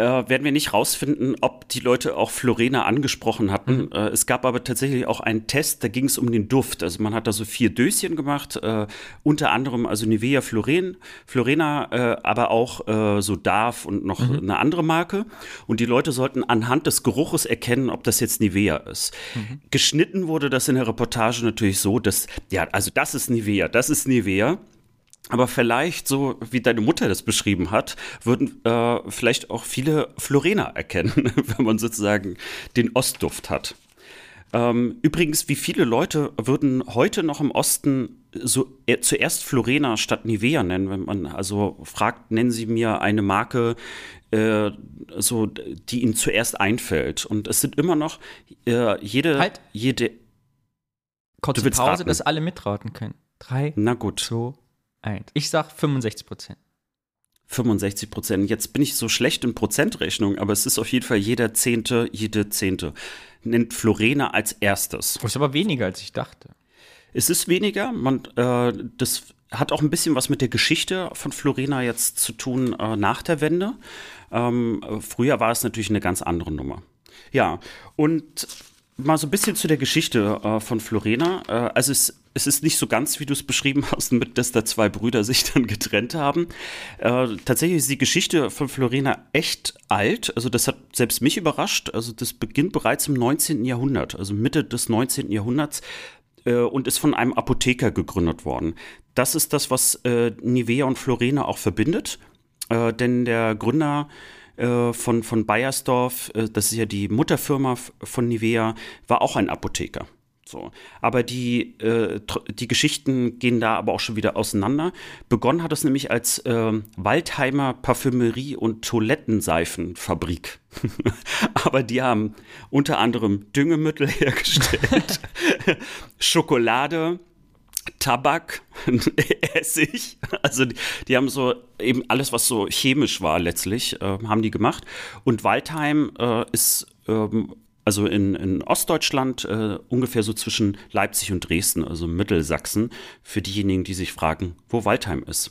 äh, werden wir nicht rausfinden, ob die Leute auch Florena angesprochen hatten. Mhm. Äh, es gab aber tatsächlich auch einen Test, da ging es um den Duft. Also man hat da so vier Döschen gemacht, äh, unter anderem also Nivea Floren, Florena, äh, aber auch äh, so Darf und noch mhm. eine andere Marke. Und die Leute sollten anhand des Geruches erkennen, ob das jetzt Nivea ist. Mhm. Geschnitten wurde das in der Reportage natürlich so, dass, ja, also das ist Nivea, das ist Nivea. Aber vielleicht, so wie deine Mutter das beschrieben hat, würden äh, vielleicht auch viele Florena erkennen, wenn man sozusagen den Ostduft hat. Ähm, übrigens, wie viele Leute würden heute noch im Osten so äh, zuerst Florena statt Nivea nennen, wenn man also fragt, nennen Sie mir eine Marke, äh, so die Ihnen zuerst einfällt. Und es sind immer noch äh, jede halt. jede Kurze Pause, raten. dass alle mitraten können. Drei, Na gut. zwei, eins. Ich sag 65 Prozent. 65 Prozent. Jetzt bin ich so schlecht in Prozentrechnung, aber es ist auf jeden Fall jeder Zehnte, jede Zehnte. Nennt Florena als erstes. Das ist aber weniger, als ich dachte. Es ist weniger. Man, äh, das hat auch ein bisschen was mit der Geschichte von Florena jetzt zu tun äh, nach der Wende. Ähm, früher war es natürlich eine ganz andere Nummer. Ja, und mal so ein bisschen zu der Geschichte äh, von Florena. Äh, also es, es ist nicht so ganz, wie du es beschrieben hast, mit, dass da zwei Brüder sich dann getrennt haben. Äh, tatsächlich ist die Geschichte von Florena echt alt. Also das hat selbst mich überrascht. Also das beginnt bereits im 19. Jahrhundert, also Mitte des 19. Jahrhunderts äh, und ist von einem Apotheker gegründet worden. Das ist das, was äh, Nivea und Florena auch verbindet. Äh, denn der Gründer äh, von, von Bayersdorf, äh, das ist ja die Mutterfirma von Nivea, war auch ein Apotheker. So. Aber die, äh, die Geschichten gehen da aber auch schon wieder auseinander. Begonnen hat es nämlich als äh, Waldheimer Parfümerie- und Toilettenseifenfabrik. aber die haben unter anderem Düngemittel hergestellt, Schokolade, Tabak, Essig. Also die, die, haben so eben alles, was so chemisch war letztlich, äh, haben die gemacht. Und Waldheim äh, ist ähm, also in, in Ostdeutschland äh, ungefähr so zwischen Leipzig und Dresden, also Mittelsachsen, für diejenigen, die sich fragen, wo Waldheim ist.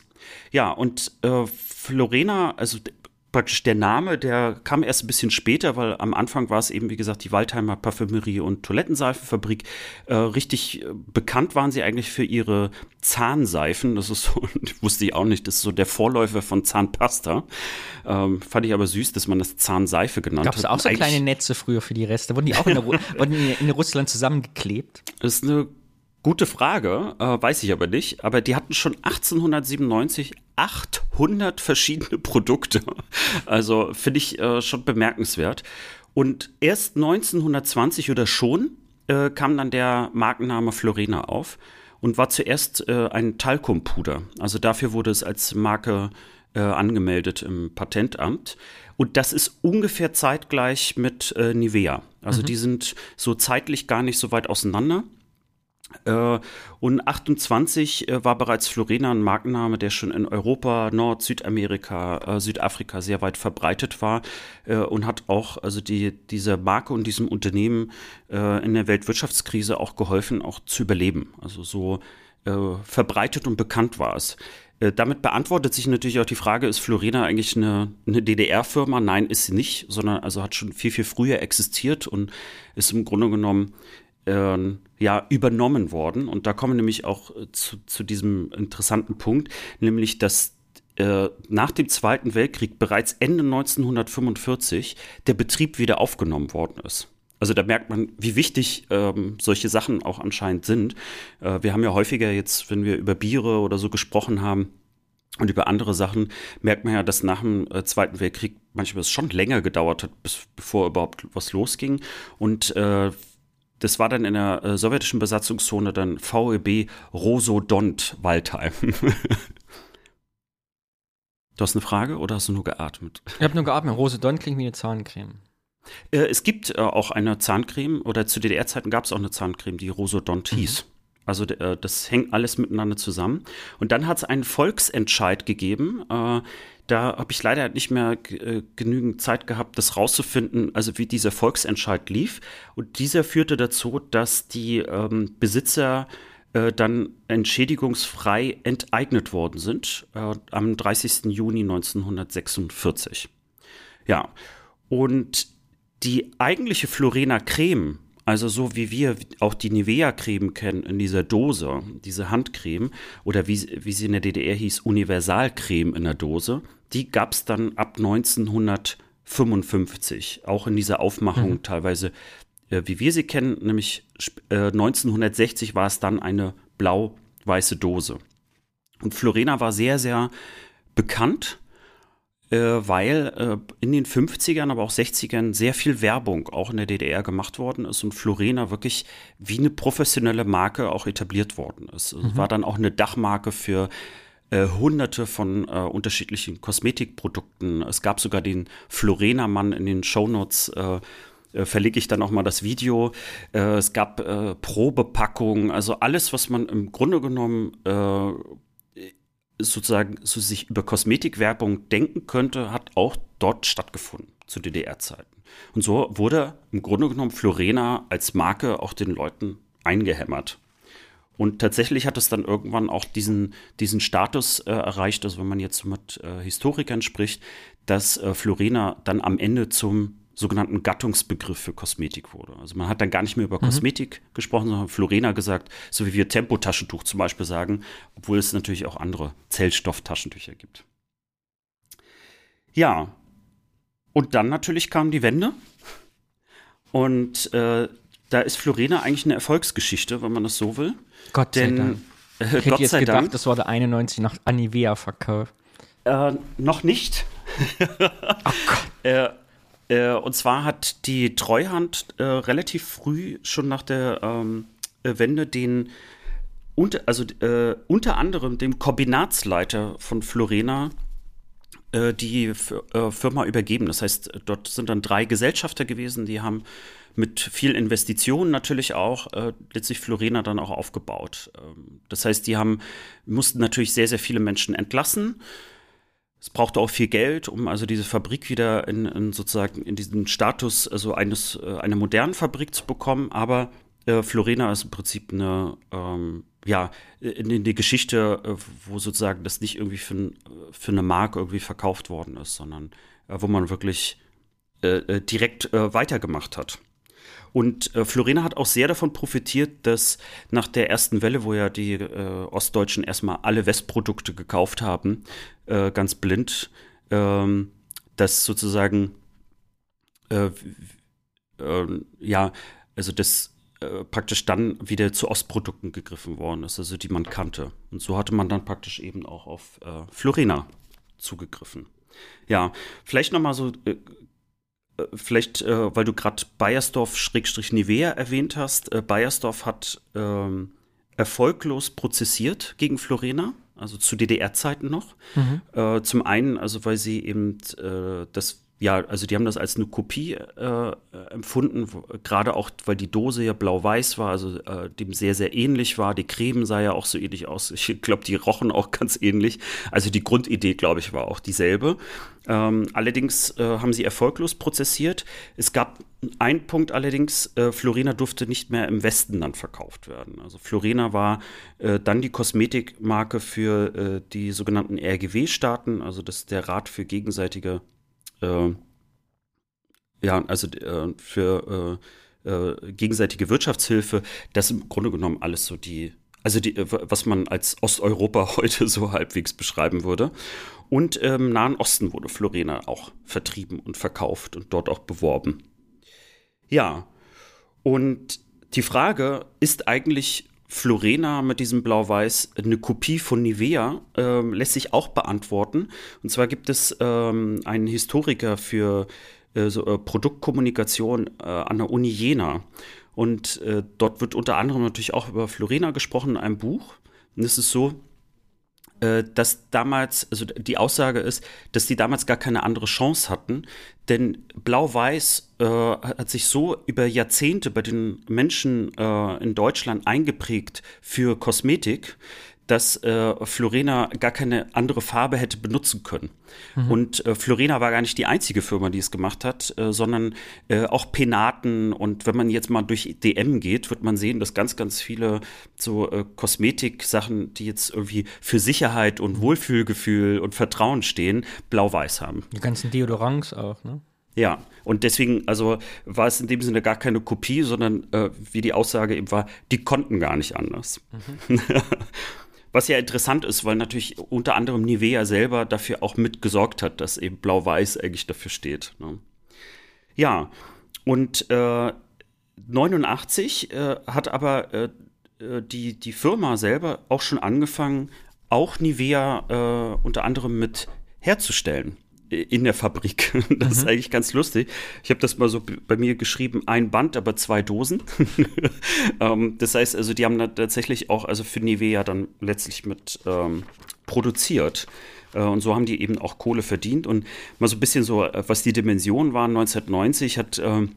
Ja, und äh, Florena, also praktisch der Name, der kam erst ein bisschen später, weil am Anfang war es eben, wie gesagt, die Waldheimer Parfümerie und Toilettenseifenfabrik. Äh, richtig äh, bekannt waren sie eigentlich für ihre Zahnseifen. Das ist so, wusste ich auch nicht, das ist so der Vorläufer von Zahnpasta. Ähm, fand ich aber süß, dass man das Zahnseife genannt Gab's hat. Gab es auch so kleine Netze früher für die Reste? Wurden die auch in, der, wurden in Russland zusammengeklebt? Das ist eine Gute Frage, äh, weiß ich aber nicht. Aber die hatten schon 1897 800 verschiedene Produkte. Also finde ich äh, schon bemerkenswert. Und erst 1920 oder schon äh, kam dann der Markenname Florena auf und war zuerst äh, ein Talkumpuder. Also dafür wurde es als Marke äh, angemeldet im Patentamt. Und das ist ungefähr zeitgleich mit äh, Nivea. Also mhm. die sind so zeitlich gar nicht so weit auseinander. Äh, und 28 äh, war bereits Florena ein Markenname, der schon in Europa, Nord-, Südamerika, äh, Südafrika sehr weit verbreitet war und hat auch also die, diese Marke und diesem Unternehmen in der Weltwirtschaftskrise auch geholfen, auch zu überleben. Also so verbreitet und bekannt war es. Damit beantwortet sich natürlich auch die Frage, ist Florena eigentlich eine, eine DDR-Firma? Nein, ist sie nicht, sondern also hat schon viel, viel früher existiert und ist im Grunde genommen äh, ja übernommen worden. Und da kommen wir nämlich auch äh, zu, zu diesem interessanten Punkt, nämlich dass äh, nach dem Zweiten Weltkrieg bereits Ende 1945 der Betrieb wieder aufgenommen worden ist. Also da merkt man, wie wichtig ähm, solche Sachen auch anscheinend sind. Äh, wir haben ja häufiger jetzt, wenn wir über Biere oder so gesprochen haben, und über andere Sachen merkt man ja, dass nach dem äh, Zweiten Weltkrieg manchmal es schon länger gedauert hat, bis, bevor überhaupt was losging. Und äh, das war dann in der äh, sowjetischen Besatzungszone dann VEB Rosodont Waldheim. du hast eine Frage oder hast du nur geatmet? Ich habe nur geatmet. Rosodont klingt wie eine Zahncreme. Äh, es gibt äh, auch eine Zahncreme oder zu DDR-Zeiten gab es auch eine Zahncreme, die Rosodont mhm. hieß. Also äh, das hängt alles miteinander zusammen. Und dann hat es einen Volksentscheid gegeben. Äh, da habe ich leider nicht mehr äh, genügend Zeit gehabt, das rauszufinden, also wie dieser Volksentscheid lief. Und dieser führte dazu, dass die ähm, Besitzer dann entschädigungsfrei enteignet worden sind am 30. Juni 1946. Ja, und die eigentliche Florena Creme, also so wie wir auch die Nivea-Creme kennen in dieser Dose, diese Handcreme, oder wie, wie sie in der DDR hieß, Universalcreme in der Dose, die gab es dann ab 1955, auch in dieser Aufmachung mhm. teilweise, äh, wie wir sie kennen, nämlich äh, 1960 war es dann eine blau-weiße Dose. Und Florena war sehr, sehr bekannt, weil äh, in den 50ern, aber auch 60ern sehr viel Werbung auch in der DDR gemacht worden ist und Florena wirklich wie eine professionelle Marke auch etabliert worden ist. Mhm. War dann auch eine Dachmarke für äh, hunderte von äh, unterschiedlichen Kosmetikprodukten. Es gab sogar den Florena-Mann in den Shownotes. Äh, äh, verlege ich dann auch mal das Video. Äh, es gab äh, Probepackungen, also alles, was man im Grunde genommen äh, sozusagen so sich über Kosmetikwerbung denken könnte, hat auch dort stattgefunden zu DDR-Zeiten. Und so wurde im Grunde genommen Florena als Marke auch den Leuten eingehämmert. Und tatsächlich hat es dann irgendwann auch diesen, diesen Status äh, erreicht, also wenn man jetzt mit äh, Historikern spricht, dass äh, Florena dann am Ende zum sogenannten Gattungsbegriff für Kosmetik wurde. Also man hat dann gar nicht mehr über mhm. Kosmetik gesprochen, sondern Florena gesagt, so wie wir Tempotaschentuch zum Beispiel sagen, obwohl es natürlich auch andere Zellstofftaschentücher gibt. Ja, und dann natürlich kam die Wende. Und äh, da ist Florena eigentlich eine Erfolgsgeschichte, wenn man das so will. Gott sei Denn, Dank. Äh, ich hätte Gott jetzt gedacht, Dank, das war der 91 nach Anivea verkauft. Äh, noch nicht. oh Gott. äh, äh, und zwar hat die Treuhand äh, relativ früh schon nach der ähm, äh, Wende den unter, also unter anderem dem Kombinatsleiter von Florena die Firma übergeben. Das heißt, dort sind dann drei Gesellschafter gewesen, die haben mit viel Investitionen natürlich auch äh, letztlich Florena dann auch aufgebaut. Ähm, das heißt, die haben, mussten natürlich sehr, sehr viele Menschen entlassen. Es brauchte auch viel Geld, um also diese Fabrik wieder in, in sozusagen in diesen Status also eines äh, einer modernen Fabrik zu bekommen. Aber äh, Florena ist im Prinzip eine ähm, ja in, in die Geschichte, äh, wo sozusagen das nicht irgendwie für, für eine Mark irgendwie verkauft worden ist, sondern äh, wo man wirklich äh, äh, direkt weitergemacht hat. Und äh, Florina hat auch sehr davon profitiert, dass nach der ersten Welle, wo ja die äh, Ostdeutschen erstmal alle Westprodukte gekauft haben, äh, ganz blind, ähm, dass sozusagen, äh, ähm, ja, also das äh, praktisch dann wieder zu Ostprodukten gegriffen worden ist, also die man kannte. Und so hatte man dann praktisch eben auch auf äh, Florina zugegriffen. Ja, vielleicht noch mal so vielleicht, äh, weil du gerade Bayersdorf-Nivea erwähnt hast, äh, Bayersdorf hat ähm, erfolglos prozessiert gegen Florena, also zu DDR-Zeiten noch. Mhm. Äh, zum einen, also weil sie eben äh, das ja, also die haben das als eine Kopie äh, empfunden, gerade auch, weil die Dose ja blau-weiß war, also äh, dem sehr, sehr ähnlich war. Die Creme sah ja auch so ähnlich aus. Ich glaube, die rochen auch ganz ähnlich. Also die Grundidee, glaube ich, war auch dieselbe. Ähm, allerdings äh, haben sie erfolglos prozessiert. Es gab einen Punkt allerdings, äh, Florina durfte nicht mehr im Westen dann verkauft werden. Also Florina war äh, dann die Kosmetikmarke für äh, die sogenannten RGW-Staaten, also das ist der Rat für gegenseitige äh, ja, also äh, für äh, äh, gegenseitige Wirtschaftshilfe, das im Grunde genommen alles so die, also die, was man als Osteuropa heute so halbwegs beschreiben würde. Und im Nahen Osten wurde Florena auch vertrieben und verkauft und dort auch beworben. Ja, und die Frage, ist eigentlich Florena mit diesem Blau-Weiß, eine Kopie von Nivea, äh, lässt sich auch beantworten. Und zwar gibt es ähm, einen Historiker für äh, so, äh, Produktkommunikation äh, an der Uni Jena. Und äh, dort wird unter anderem natürlich auch über Florena gesprochen in einem Buch. Und es ist so, äh, dass damals, also die Aussage ist, dass die damals gar keine andere Chance hatten, denn Blau-Weiß äh, hat sich so über Jahrzehnte bei den Menschen äh, in Deutschland eingeprägt für Kosmetik, dass äh, Florena gar keine andere Farbe hätte benutzen können. Mhm. Und äh, Florena war gar nicht die einzige Firma, die es gemacht hat, äh, sondern äh, auch Penaten. Und wenn man jetzt mal durch DM geht, wird man sehen, dass ganz, ganz viele so äh, Kosmetik-Sachen, die jetzt irgendwie für Sicherheit und Wohlfühlgefühl und Vertrauen stehen, blau-weiß haben. Die ganzen Deodorants auch, ne? Ja, und deswegen, also war es in dem Sinne gar keine Kopie, sondern äh, wie die Aussage eben war, die konnten gar nicht anders. Mhm. Was ja interessant ist, weil natürlich unter anderem Nivea selber dafür auch mitgesorgt hat, dass eben Blau-Weiß eigentlich dafür steht. Ne? Ja, und äh, 89 äh, hat aber äh, äh, die, die Firma selber auch schon angefangen, auch Nivea äh, unter anderem mit herzustellen in der Fabrik. Das mhm. ist eigentlich ganz lustig. Ich habe das mal so bei mir geschrieben, ein Band, aber zwei Dosen. ähm, das heißt also, die haben tatsächlich auch also für Nivea dann letztlich mit ähm, produziert. Äh, und so haben die eben auch Kohle verdient. Und mal so ein bisschen so, äh, was die Dimensionen waren, 1990 hat äh,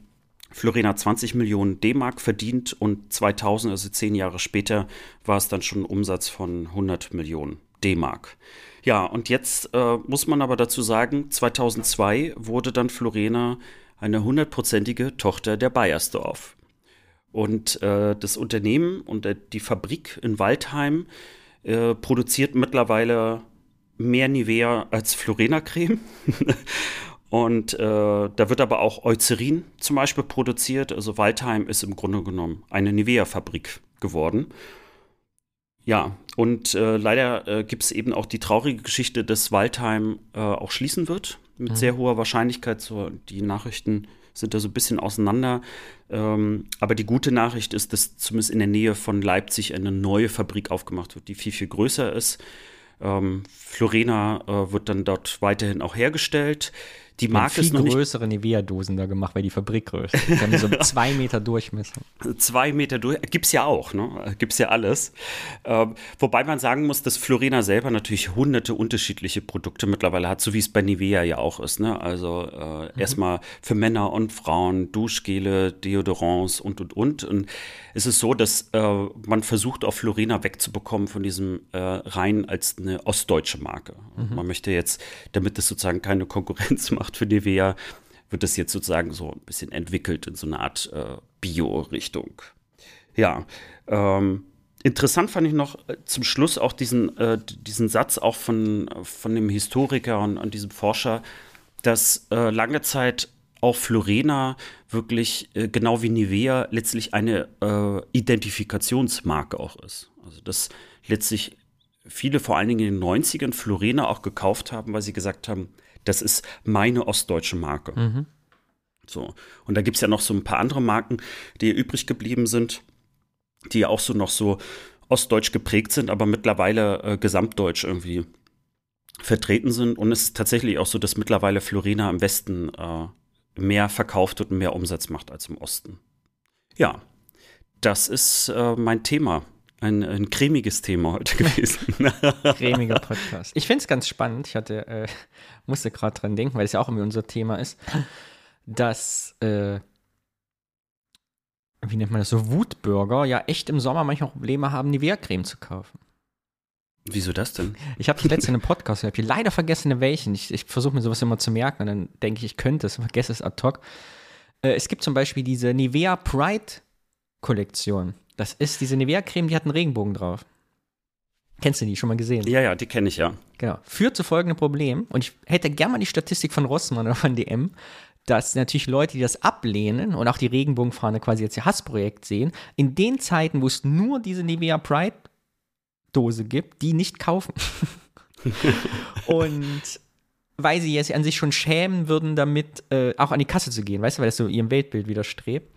Florena 20 Millionen D-Mark verdient und 2000, also zehn Jahre später, war es dann schon ein Umsatz von 100 Millionen D-Mark. Ja, und jetzt äh, muss man aber dazu sagen, 2002 wurde dann Florena eine hundertprozentige Tochter der Bayersdorf. Und äh, das Unternehmen und äh, die Fabrik in Waldheim äh, produziert mittlerweile mehr Nivea als Florena-Creme. und äh, da wird aber auch Eucerin zum Beispiel produziert. Also Waldheim ist im Grunde genommen eine Nivea-Fabrik geworden. Ja, und äh, leider äh, gibt es eben auch die traurige Geschichte, dass Waldheim äh, auch schließen wird. Mit mhm. sehr hoher Wahrscheinlichkeit. So, die Nachrichten sind da so ein bisschen auseinander. Ähm, aber die gute Nachricht ist, dass zumindest in der Nähe von Leipzig eine neue Fabrik aufgemacht wird, die viel, viel größer ist. Ähm, Florena äh, wird dann dort weiterhin auch hergestellt. Die Marke viel ist noch größere Nivea-Dosen da gemacht, weil die Fabrik größer Die haben so zwei Meter Durchmesser. Zwei Meter durch, gibt's ja auch, ne? Gibt's ja alles. Ähm, wobei man sagen muss, dass Florina selber natürlich hunderte unterschiedliche Produkte mittlerweile hat, so wie es bei Nivea ja auch ist, ne? Also äh, mhm. erstmal für Männer und Frauen Duschgele, Deodorants und und und. Und es ist so, dass äh, man versucht, auch Florina wegzubekommen von diesem äh, rein als eine ostdeutsche Marke. Mhm. Man möchte jetzt, damit es sozusagen keine Konkurrenz macht, macht für Nivea, wird das jetzt sozusagen so ein bisschen entwickelt in so eine Art äh, Bio-Richtung. Ja, ähm, interessant fand ich noch äh, zum Schluss auch diesen, äh, diesen Satz auch von, von dem Historiker und, und diesem Forscher, dass äh, lange Zeit auch Florena wirklich äh, genau wie Nivea letztlich eine äh, Identifikationsmarke auch ist. Also dass letztlich viele vor allen Dingen in den 90ern Florena auch gekauft haben, weil sie gesagt haben, das ist meine ostdeutsche Marke. Mhm. So. Und da gibt es ja noch so ein paar andere Marken, die übrig geblieben sind, die ja auch so noch so ostdeutsch geprägt sind, aber mittlerweile äh, gesamtdeutsch irgendwie vertreten sind. Und es ist tatsächlich auch so, dass mittlerweile Florina im Westen äh, mehr verkauft wird und mehr Umsatz macht als im Osten. Ja, das ist äh, mein Thema ein, ein cremiges Thema heute gewesen. Cremiger Podcast. Ich finde es ganz spannend. Ich hatte, äh, musste gerade dran denken, weil es ja auch irgendwie unser Thema ist, dass, äh, wie nennt man das, so Wutbürger ja echt im Sommer manchmal Probleme haben, Nivea-Creme zu kaufen. Wieso das denn? Ich habe das letzte in einem Podcast gehört. Ich leider vergessen, welchen. Ich, ich versuche mir sowas immer zu merken und dann denke ich, ich könnte es, vergesse es ad hoc. Äh, es gibt zum Beispiel diese Nivea Pride Kollektion. Das ist diese Nivea-Creme, die hat einen Regenbogen drauf. Kennst du die schon mal gesehen? Ja, ja, die kenne ich ja. Genau. Führt zu folgendem Problem, und ich hätte gerne mal die Statistik von Rossmann oder von DM, dass natürlich Leute, die das ablehnen und auch die Regenbogenfahne quasi als ihr Hassprojekt sehen, in den Zeiten, wo es nur diese Nivea Pride Dose gibt, die nicht kaufen. und weil sie es an sich schon schämen würden, damit äh, auch an die Kasse zu gehen, weißt du, weil das so ihrem Weltbild widerstrebt.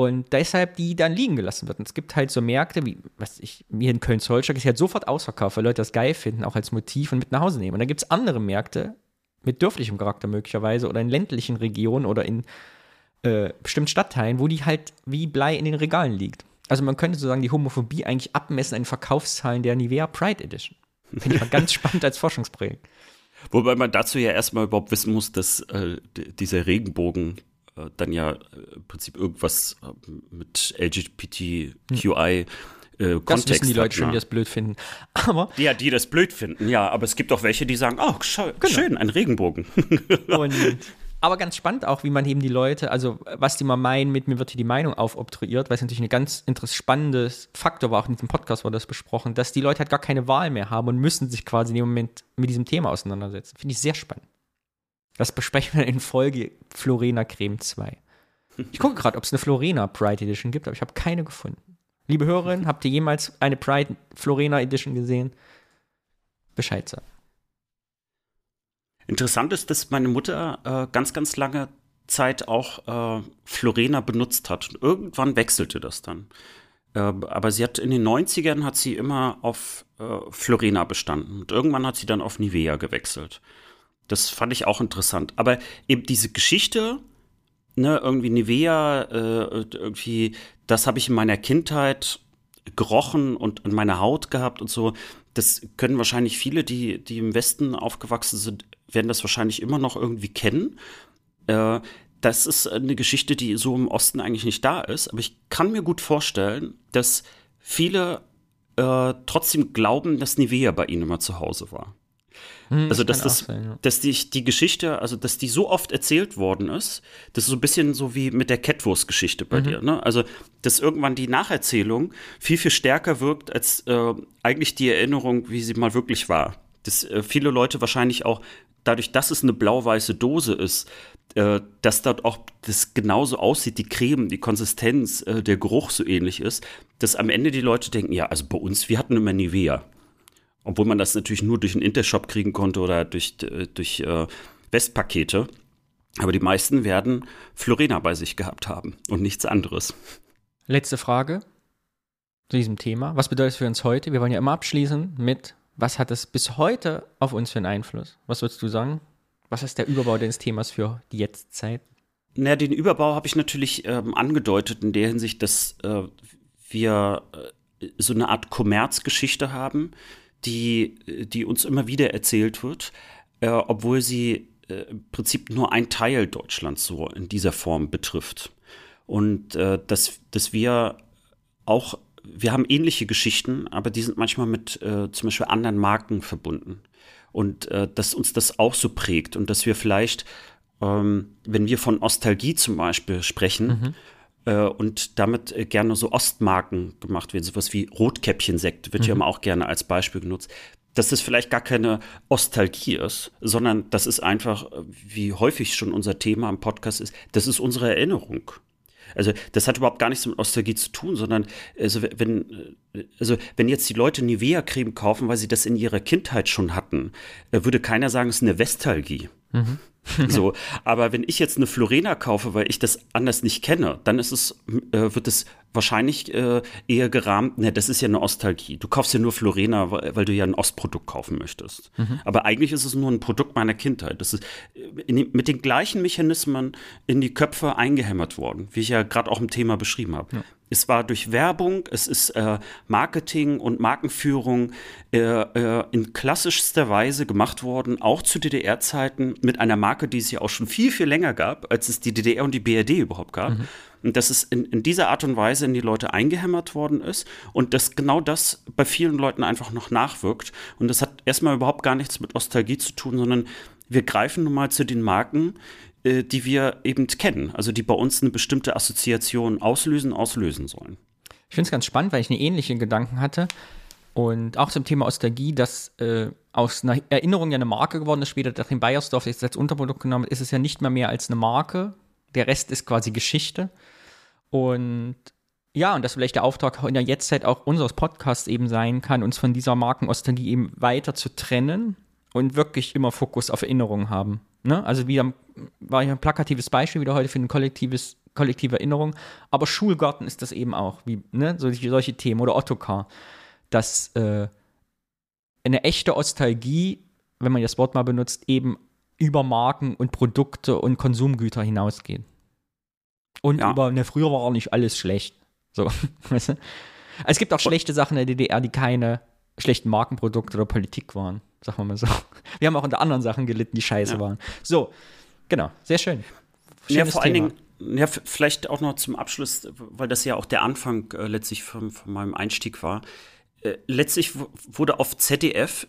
Und deshalb die dann liegen gelassen wird. Und es gibt halt so Märkte, wie, was ich, mir in Köln-Zollstock ist halt sofort ausverkauft, weil Leute das geil finden, auch als Motiv und mit nach Hause nehmen. Und dann gibt es andere Märkte mit dörflichem Charakter möglicherweise oder in ländlichen Regionen oder in äh, bestimmten Stadtteilen, wo die halt wie Blei in den Regalen liegt. Also man könnte sozusagen die Homophobie eigentlich abmessen an den Verkaufszahlen der Nivea Pride Edition. Finde ich mal ganz spannend als Forschungsprojekt. Wobei man dazu ja erstmal überhaupt wissen muss, dass äh, dieser Regenbogen dann ja äh, im Prinzip irgendwas äh, mit LGBTQI äh, das wissen die Leute schon, die das blöd finden. Aber ja, die das blöd finden, ja. Aber es gibt auch welche, die sagen, oh, schön, genau. schön ein Regenbogen. Und, aber ganz spannend auch, wie man eben die Leute, also was die mal meinen, mit mir wird hier die Meinung aufobtruiert, weil es natürlich ein ganz spannendes Faktor war, auch in diesem Podcast wurde das besprochen, dass die Leute halt gar keine Wahl mehr haben und müssen sich quasi in dem Moment mit diesem Thema auseinandersetzen. Finde ich sehr spannend. Das besprechen wir in Folge Florena Creme 2. Ich gucke gerade, ob es eine Florena Pride Edition gibt, aber ich habe keine gefunden. Liebe Hörerinnen, habt ihr jemals eine Pride Florena Edition gesehen? Bescheid sagen. Interessant ist, dass meine Mutter äh, ganz, ganz lange Zeit auch äh, Florena benutzt hat. Und irgendwann wechselte das dann. Äh, aber sie hat in den 90ern hat sie immer auf äh, Florena bestanden. Und irgendwann hat sie dann auf Nivea gewechselt. Das fand ich auch interessant. Aber eben diese Geschichte, ne, irgendwie Nivea, äh, irgendwie, das habe ich in meiner Kindheit gerochen und in meiner Haut gehabt und so. Das können wahrscheinlich viele, die, die im Westen aufgewachsen sind, werden das wahrscheinlich immer noch irgendwie kennen. Äh, das ist eine Geschichte, die so im Osten eigentlich nicht da ist. Aber ich kann mir gut vorstellen, dass viele äh, trotzdem glauben, dass Nivea bei ihnen immer zu Hause war. Hm, also, dass, das, sein, ja. dass die, die Geschichte, also, dass die so oft erzählt worden ist, das ist so ein bisschen so wie mit der Catwurst-Geschichte bei mhm. dir, ne? Also, dass irgendwann die Nacherzählung viel, viel stärker wirkt als äh, eigentlich die Erinnerung, wie sie mal wirklich war. Dass äh, viele Leute wahrscheinlich auch dadurch, dass es eine blau-weiße Dose ist, äh, dass dort auch das genauso aussieht, die Creme, die Konsistenz, äh, der Geruch so ähnlich ist, dass am Ende die Leute denken, ja, also bei uns, wir hatten immer Nivea. Obwohl man das natürlich nur durch einen Intershop kriegen konnte oder durch, äh, durch äh, Westpakete. Aber die meisten werden Florena bei sich gehabt haben und nichts anderes. Letzte Frage zu diesem Thema. Was bedeutet es für uns heute? Wir wollen ja immer abschließen mit, was hat es bis heute auf uns für einen Einfluss? Was würdest du sagen? Was ist der Überbau des Themas für die Jetztzeit? Naja, den Überbau habe ich natürlich ähm, angedeutet in der Hinsicht, dass äh, wir äh, so eine Art Kommerzgeschichte haben, die, die uns immer wieder erzählt wird, äh, obwohl sie äh, im Prinzip nur ein Teil Deutschlands so in dieser Form betrifft. Und äh, dass, dass wir auch, wir haben ähnliche Geschichten, aber die sind manchmal mit äh, zum Beispiel anderen Marken verbunden. Und äh, dass uns das auch so prägt und dass wir vielleicht, ähm, wenn wir von Nostalgie zum Beispiel sprechen, mhm und damit äh, gerne so Ostmarken gemacht werden, sowas wie Rotkäppchensekt wird mhm. ja immer auch gerne als Beispiel genutzt. Dass das vielleicht gar keine Ostalgie ist, sondern das ist einfach, äh, wie häufig schon unser Thema im Podcast ist, das ist unsere Erinnerung. Also das hat überhaupt gar nichts mit Nostalgie zu tun, sondern also wenn, also wenn jetzt die Leute Nivea-Creme kaufen, weil sie das in ihrer Kindheit schon hatten, würde keiner sagen, es ist eine Vestalgie. Mhm. so, aber wenn ich jetzt eine Florena kaufe, weil ich das anders nicht kenne, dann ist es, äh, wird es wahrscheinlich äh, eher gerahmt, ne, das ist ja eine Ostalgie. Du kaufst ja nur Florena, weil, weil du ja ein Ostprodukt kaufen möchtest. Mhm. Aber eigentlich ist es nur ein Produkt meiner Kindheit. Das ist äh, in, mit den gleichen Mechanismen in die Köpfe eingehämmert worden, wie ich ja gerade auch im Thema beschrieben habe. Ja. Es war durch Werbung, es ist äh, Marketing und Markenführung äh, äh, in klassischster Weise gemacht worden, auch zu DDR-Zeiten mit einer Marke, die es ja auch schon viel, viel länger gab, als es die DDR und die BRD überhaupt gab. Mhm. Und dass es in, in, dieser Art und Weise in die Leute eingehämmert worden ist und dass genau das bei vielen Leuten einfach noch nachwirkt. Und das hat erstmal überhaupt gar nichts mit Nostalgie zu tun, sondern wir greifen nun mal zu den Marken, äh, die wir eben kennen, also die bei uns eine bestimmte Assoziation auslösen, auslösen sollen. Ich finde es ganz spannend, weil ich eine ähnliche Gedanken hatte. Und auch zum Thema Ostalgie, dass äh, aus einer Erinnerung ja eine Marke geworden ist, später nachdem Bayersdorf jetzt als Unterprodukt genommen ist es ja nicht mehr mehr als eine Marke. Der Rest ist quasi Geschichte. Und ja, und dass vielleicht der Auftrag in der Jetztzeit auch unseres Podcasts eben sein kann, uns von dieser Markenostalgie eben weiter zu trennen und wirklich immer Fokus auf Erinnerungen haben. Ne? Also wieder war ja ein plakatives Beispiel wieder heute für ein kollektives, kollektive Erinnerung. Aber Schulgarten ist das eben auch, wie ne? solche, solche Themen oder Ottokar, dass äh, eine echte Ostalgie, wenn man das Wort mal benutzt, eben über Marken und Produkte und Konsumgüter hinausgeht. Und ja. über, ne, früher war auch nicht alles schlecht. So, weißt du? Es gibt auch schlechte Sachen in der DDR, die keine schlechten Markenprodukte oder Politik waren, sagen wir mal so. Wir haben auch unter anderen Sachen gelitten, die scheiße ja. waren. So, genau, sehr schön. Schönes ja, vor Thema. allen Dingen, ja, vielleicht auch noch zum Abschluss, weil das ja auch der Anfang äh, letztlich von, von, meinem Einstieg war. Äh, letztlich wurde auf ZDF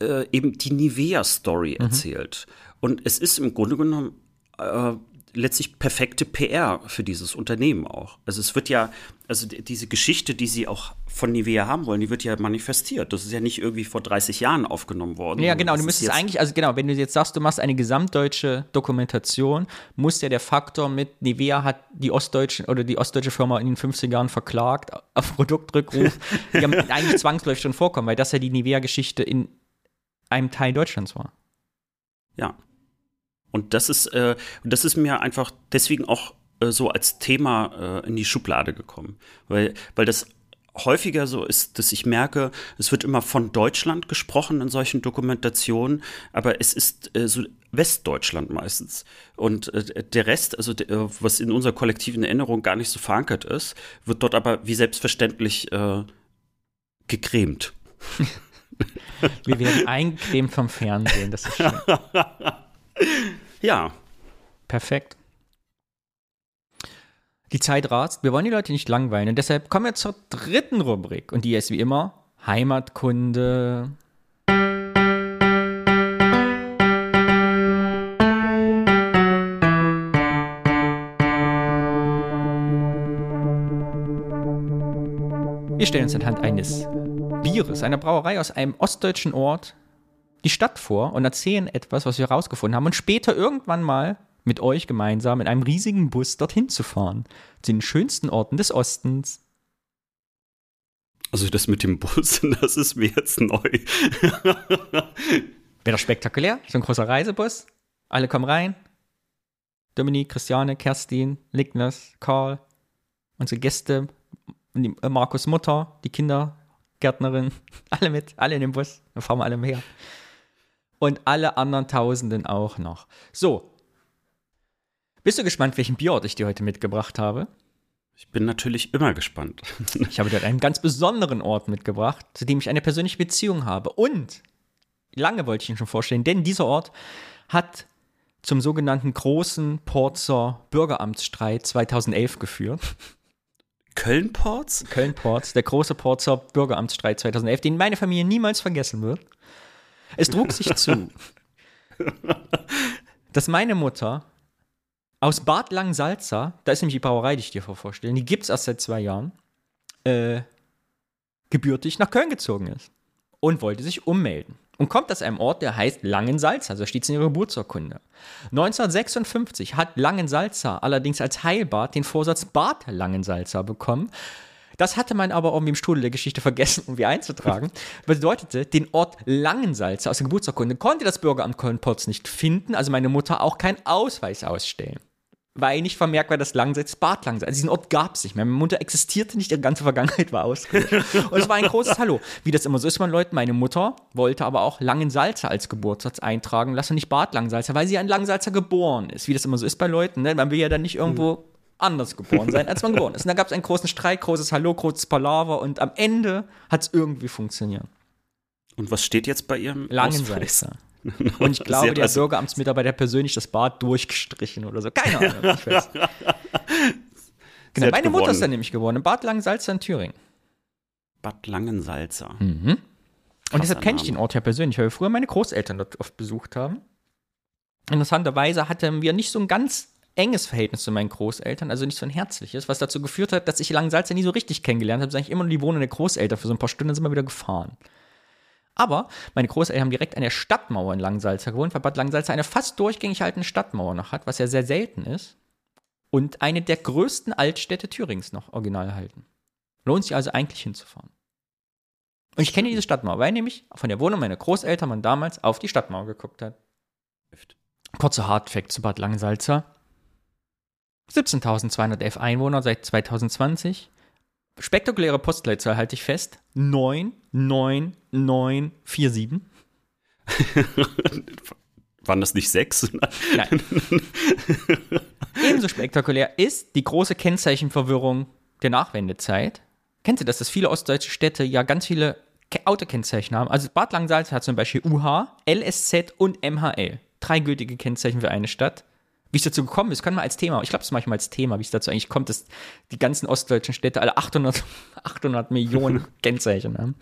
äh, eben die Nivea-Story mhm. erzählt. Und es ist im Grunde genommen äh, letztlich perfekte PR für dieses Unternehmen auch. Also es wird ja, also diese Geschichte, die sie auch von Nivea haben wollen, die wird ja manifestiert. Das ist ja nicht irgendwie vor 30 Jahren aufgenommen worden. Ja, genau. Du müsstest eigentlich, also genau, wenn du jetzt sagst, du machst eine gesamtdeutsche Dokumentation, muss ja der Faktor mit Nivea hat die ostdeutschen oder die ostdeutsche Firma in den 50 Jahren verklagt auf Produktrückruf, ja eigentlich zwangsläufig schon vorkommen, weil das ja die Nivea-Geschichte in einem Teil Deutschlands war. Ja, und das ist, äh, das ist mir einfach deswegen auch äh, so als Thema äh, in die Schublade gekommen. Weil, weil das häufiger so ist, dass ich merke, es wird immer von Deutschland gesprochen in solchen Dokumentationen, aber es ist äh, so Westdeutschland meistens. Und äh, der Rest, also der, was in unserer kollektiven Erinnerung gar nicht so verankert ist, wird dort aber wie selbstverständlich äh, gecremt. Wir werden eingecremt vom Fernsehen, das ist schön. ja. Perfekt. Die Zeit rast, wir wollen die Leute nicht langweilen und deshalb kommen wir zur dritten Rubrik und die ist wie immer Heimatkunde. Wir stellen uns anhand eines Bieres, einer Brauerei aus einem ostdeutschen Ort, die Stadt vor und erzählen etwas, was wir herausgefunden haben und später irgendwann mal mit euch gemeinsam in einem riesigen Bus dorthin zu fahren, zu den schönsten Orten des Ostens. Also das mit dem Bus, das ist mir jetzt neu. Wäre doch spektakulär, so ein großer Reisebus. Alle kommen rein. Dominik, Christiane, Kerstin, Lignas, Karl, unsere Gäste, äh, Markus Mutter, die Kindergärtnerin, alle mit, alle in dem Bus. Dann fahren wir alle mehr. Und alle anderen Tausenden auch noch. So, bist du gespannt, welchen Bierort ich dir heute mitgebracht habe? Ich bin natürlich immer gespannt. ich habe dir einen ganz besonderen Ort mitgebracht, zu dem ich eine persönliche Beziehung habe. Und lange wollte ich ihn schon vorstellen, denn dieser Ort hat zum sogenannten großen Porzer Bürgeramtsstreit 2011 geführt. Köln-Porz? Köln-Porz, der große Porzer Bürgeramtsstreit 2011, den meine Familie niemals vergessen wird. Es trug sich zu, dass meine Mutter aus Bad Langsalza, da ist nämlich die Brauerei, die ich dir vorstelle, die gibt es erst seit zwei Jahren, äh, gebürtig nach Köln gezogen ist und wollte sich ummelden. Und kommt aus einem Ort, der heißt Langensalza, so steht es in ihrer Geburtsurkunde. 1956 hat Langensalza allerdings als Heilbad den Vorsatz Bad Langensalza bekommen. Das hatte man aber irgendwie im Strudel der Geschichte vergessen, irgendwie einzutragen. Bedeutete, den Ort Langensalza aus der Geburtsurkunde konnte das Bürgeramt Köln-Potz nicht finden, also meine Mutter auch keinen Ausweis ausstellen weil nicht vermerkt war, dass Langseits Bad Langseits. Also diesen Ort gab es nicht mehr. Meine Mutter existierte nicht, ihre ganze Vergangenheit war ausgelöscht. und es war ein großes Hallo. Wie das immer so ist, meine Leute, meine Mutter wollte aber auch Langensalza als Geburtssatz eintragen lassen, nicht Bad Langsalza, weil sie an Langsalza geboren ist. Wie das immer so ist bei Leuten. Ne? Man will ja dann nicht irgendwo mhm. Anders geboren sein, als man geboren ist. Und da gab es einen großen Streit, großes Hallo, großes Palaver und am Ende hat es irgendwie funktioniert. Und was steht jetzt bei ihrem Langensalza? Und ich glaube, der also Bürgeramtsmitarbeiter persönlich das Bad durchgestrichen oder so. Keine Ahnung. Ich weiß. genau, meine Mutter ist dann nämlich geworden. In Bad Langensalza in Thüringen. Bad Langensalza. Mhm. Und deshalb kenne ich den Ort ja persönlich, weil wir früher meine Großeltern dort oft besucht haben. Interessanterweise hatten wir nicht so ein ganz enges Verhältnis zu meinen Großeltern, also nicht so ein herzliches, was dazu geführt hat, dass ich Langensalza nie so richtig kennengelernt habe, sondern ich immer nur die Wohnung der Großeltern für so ein paar Stunden sind wir wieder gefahren. Aber meine Großeltern haben direkt an der Stadtmauer in Langsalza gewohnt, weil Bad Langsalza eine fast durchgängig haltende Stadtmauer noch hat, was ja sehr selten ist. Und eine der größten Altstädte Thürings noch original erhalten. Lohnt sich also eigentlich hinzufahren. Und ich kenne diese Stadtmauer, weil nämlich von der Wohnung meiner Großeltern man damals auf die Stadtmauer geguckt hat. Kurzer Hardfact zu Bad Langsalza. 17.211 Einwohner seit 2020 spektakuläre Postleitzahl halte ich fest. 99947. Waren das nicht sechs? Nein. Ebenso spektakulär ist die große Kennzeichenverwirrung der Nachwendezeit. Kennst du das, dass viele ostdeutsche Städte ja ganz viele Autokennzeichen haben? Also Bad Langsalz hat zum Beispiel UH, LSZ und MHL. Drei gültige Kennzeichen für eine Stadt. Wie es dazu gekommen ist, können wir als Thema, ich glaube, das mache ich mal als Thema, wie es dazu eigentlich kommt, dass die ganzen ostdeutschen Städte alle 800, 800 Millionen Kennzeichen haben.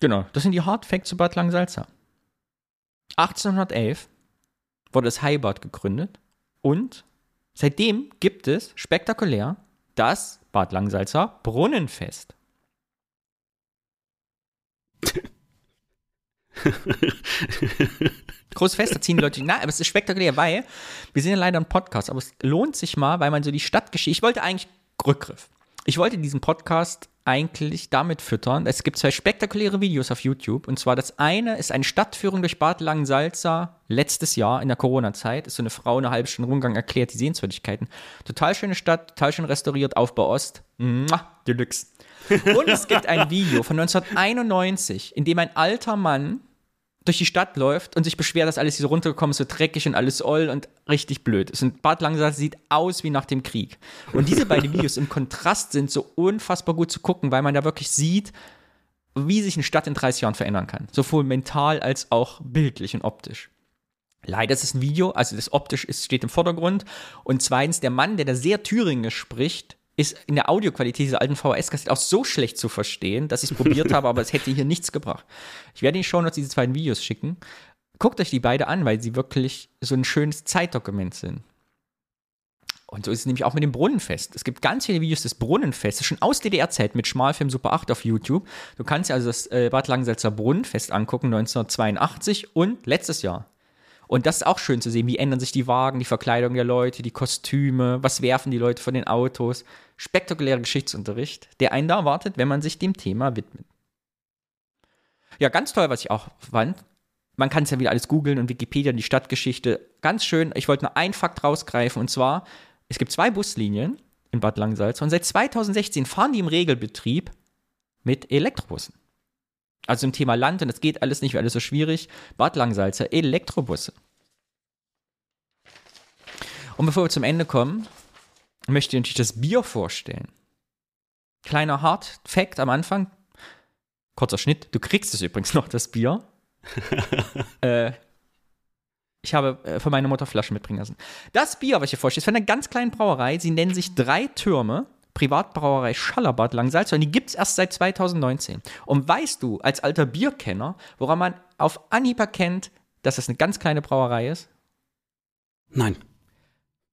Genau, das sind die Hard Facts zu Bad Langsalza. 1811 wurde das Heibad gegründet und seitdem gibt es spektakulär das Bad Langsalza Brunnenfest. Großes Fest, da ziehen Leute. Na, aber es ist spektakulär, weil wir sind ja leider ein Podcast, aber es lohnt sich mal, weil man so die Stadtgeschichte. Ich wollte eigentlich Rückgriff. Ich wollte diesen Podcast eigentlich damit füttern. Es gibt zwei spektakuläre Videos auf YouTube. Und zwar das eine ist eine Stadtführung durch Bad Langensalza letztes Jahr in der Corona-Zeit. Ist so eine Frau eine halbe Stunde Rundgang erklärt die Sehenswürdigkeiten. Total schöne Stadt, total schön restauriert, Aufbau Ost. Mua, Deluxe. Und es gibt ein Video von 1991, in dem ein alter Mann durch die Stadt läuft und sich beschwert, dass alles hier so runtergekommen ist, so dreckig und alles oll und richtig blöd. Es sind Bad Langsatz sieht aus wie nach dem Krieg. Und diese beiden Videos im Kontrast sind so unfassbar gut zu gucken, weil man da wirklich sieht, wie sich eine Stadt in 30 Jahren verändern kann. Sowohl mental als auch bildlich und optisch. Leider ist es ein Video, also das optisch ist, steht im Vordergrund. Und zweitens, der Mann, der da sehr thüringisch spricht, ist in der Audioqualität dieser alten VHS-Kassette auch so schlecht zu verstehen, dass ich es probiert habe, aber es hätte hier nichts gebracht. Ich werde Ihnen schon noch diese beiden Videos schicken. Guckt euch die beide an, weil sie wirklich so ein schönes Zeitdokument sind. Und so ist es nämlich auch mit dem Brunnenfest. Es gibt ganz viele Videos des Brunnenfestes, schon aus DDR-Zeit mit Schmalfilm Super 8 auf YouTube. Du kannst dir also das äh, Bad Langensalzer Brunnenfest angucken, 1982 und letztes Jahr. Und das ist auch schön zu sehen, wie ändern sich die Wagen, die Verkleidung der Leute, die Kostüme, was werfen die Leute von den Autos. Spektakulärer Geschichtsunterricht, der einen da erwartet, wenn man sich dem Thema widmet. Ja, ganz toll, was ich auch fand. Man kann es ja wieder alles googeln und Wikipedia, die Stadtgeschichte. Ganz schön. Ich wollte nur einen Fakt rausgreifen und zwar, es gibt zwei Buslinien in Bad Langsalz und seit 2016 fahren die im Regelbetrieb mit Elektrobussen. Also im Thema Land, und es geht alles nicht, weil alles so schwierig. Bad Langsalzer, Elektrobusse. Und bevor wir zum Ende kommen, möchte ich natürlich das Bier vorstellen. Kleiner Hard Fact am Anfang. Kurzer Schnitt. Du kriegst es übrigens noch, das Bier. äh, ich habe äh, von meiner Mutter Flaschen mitbringen lassen. Das Bier, was ich hier vorstelle, ist von einer ganz kleinen Brauerei. Sie nennen sich Drei Türme. Privatbrauerei Schallerbad Langsalz und die gibt es erst seit 2019. Und weißt du, als alter Bierkenner, woran man auf Anhieb erkennt, dass das eine ganz kleine Brauerei ist? Nein.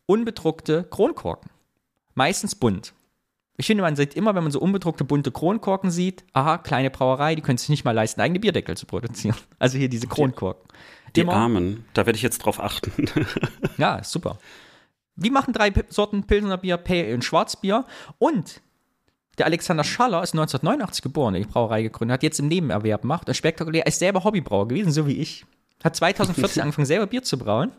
Unbedruckte Kronkorken. Meistens bunt. Ich finde, man sieht immer, wenn man so unbedruckte bunte Kronkorken sieht, aha, kleine Brauerei, die können sich nicht mal leisten, eigene Bierdeckel zu produzieren. Also hier diese Kronkorken. Die immer, Armen, da werde ich jetzt drauf achten. ja, super. Wir machen drei Sorten Pilsener Bier, Pale und Schwarzbier. Und der Alexander Schaller ist 1989 geboren, der die Brauerei gegründet hat, jetzt im Nebenerwerb macht. Und spektakulär, er ist selber Hobbybrauer gewesen, so wie ich. Hat 2014 angefangen, selber Bier zu brauen.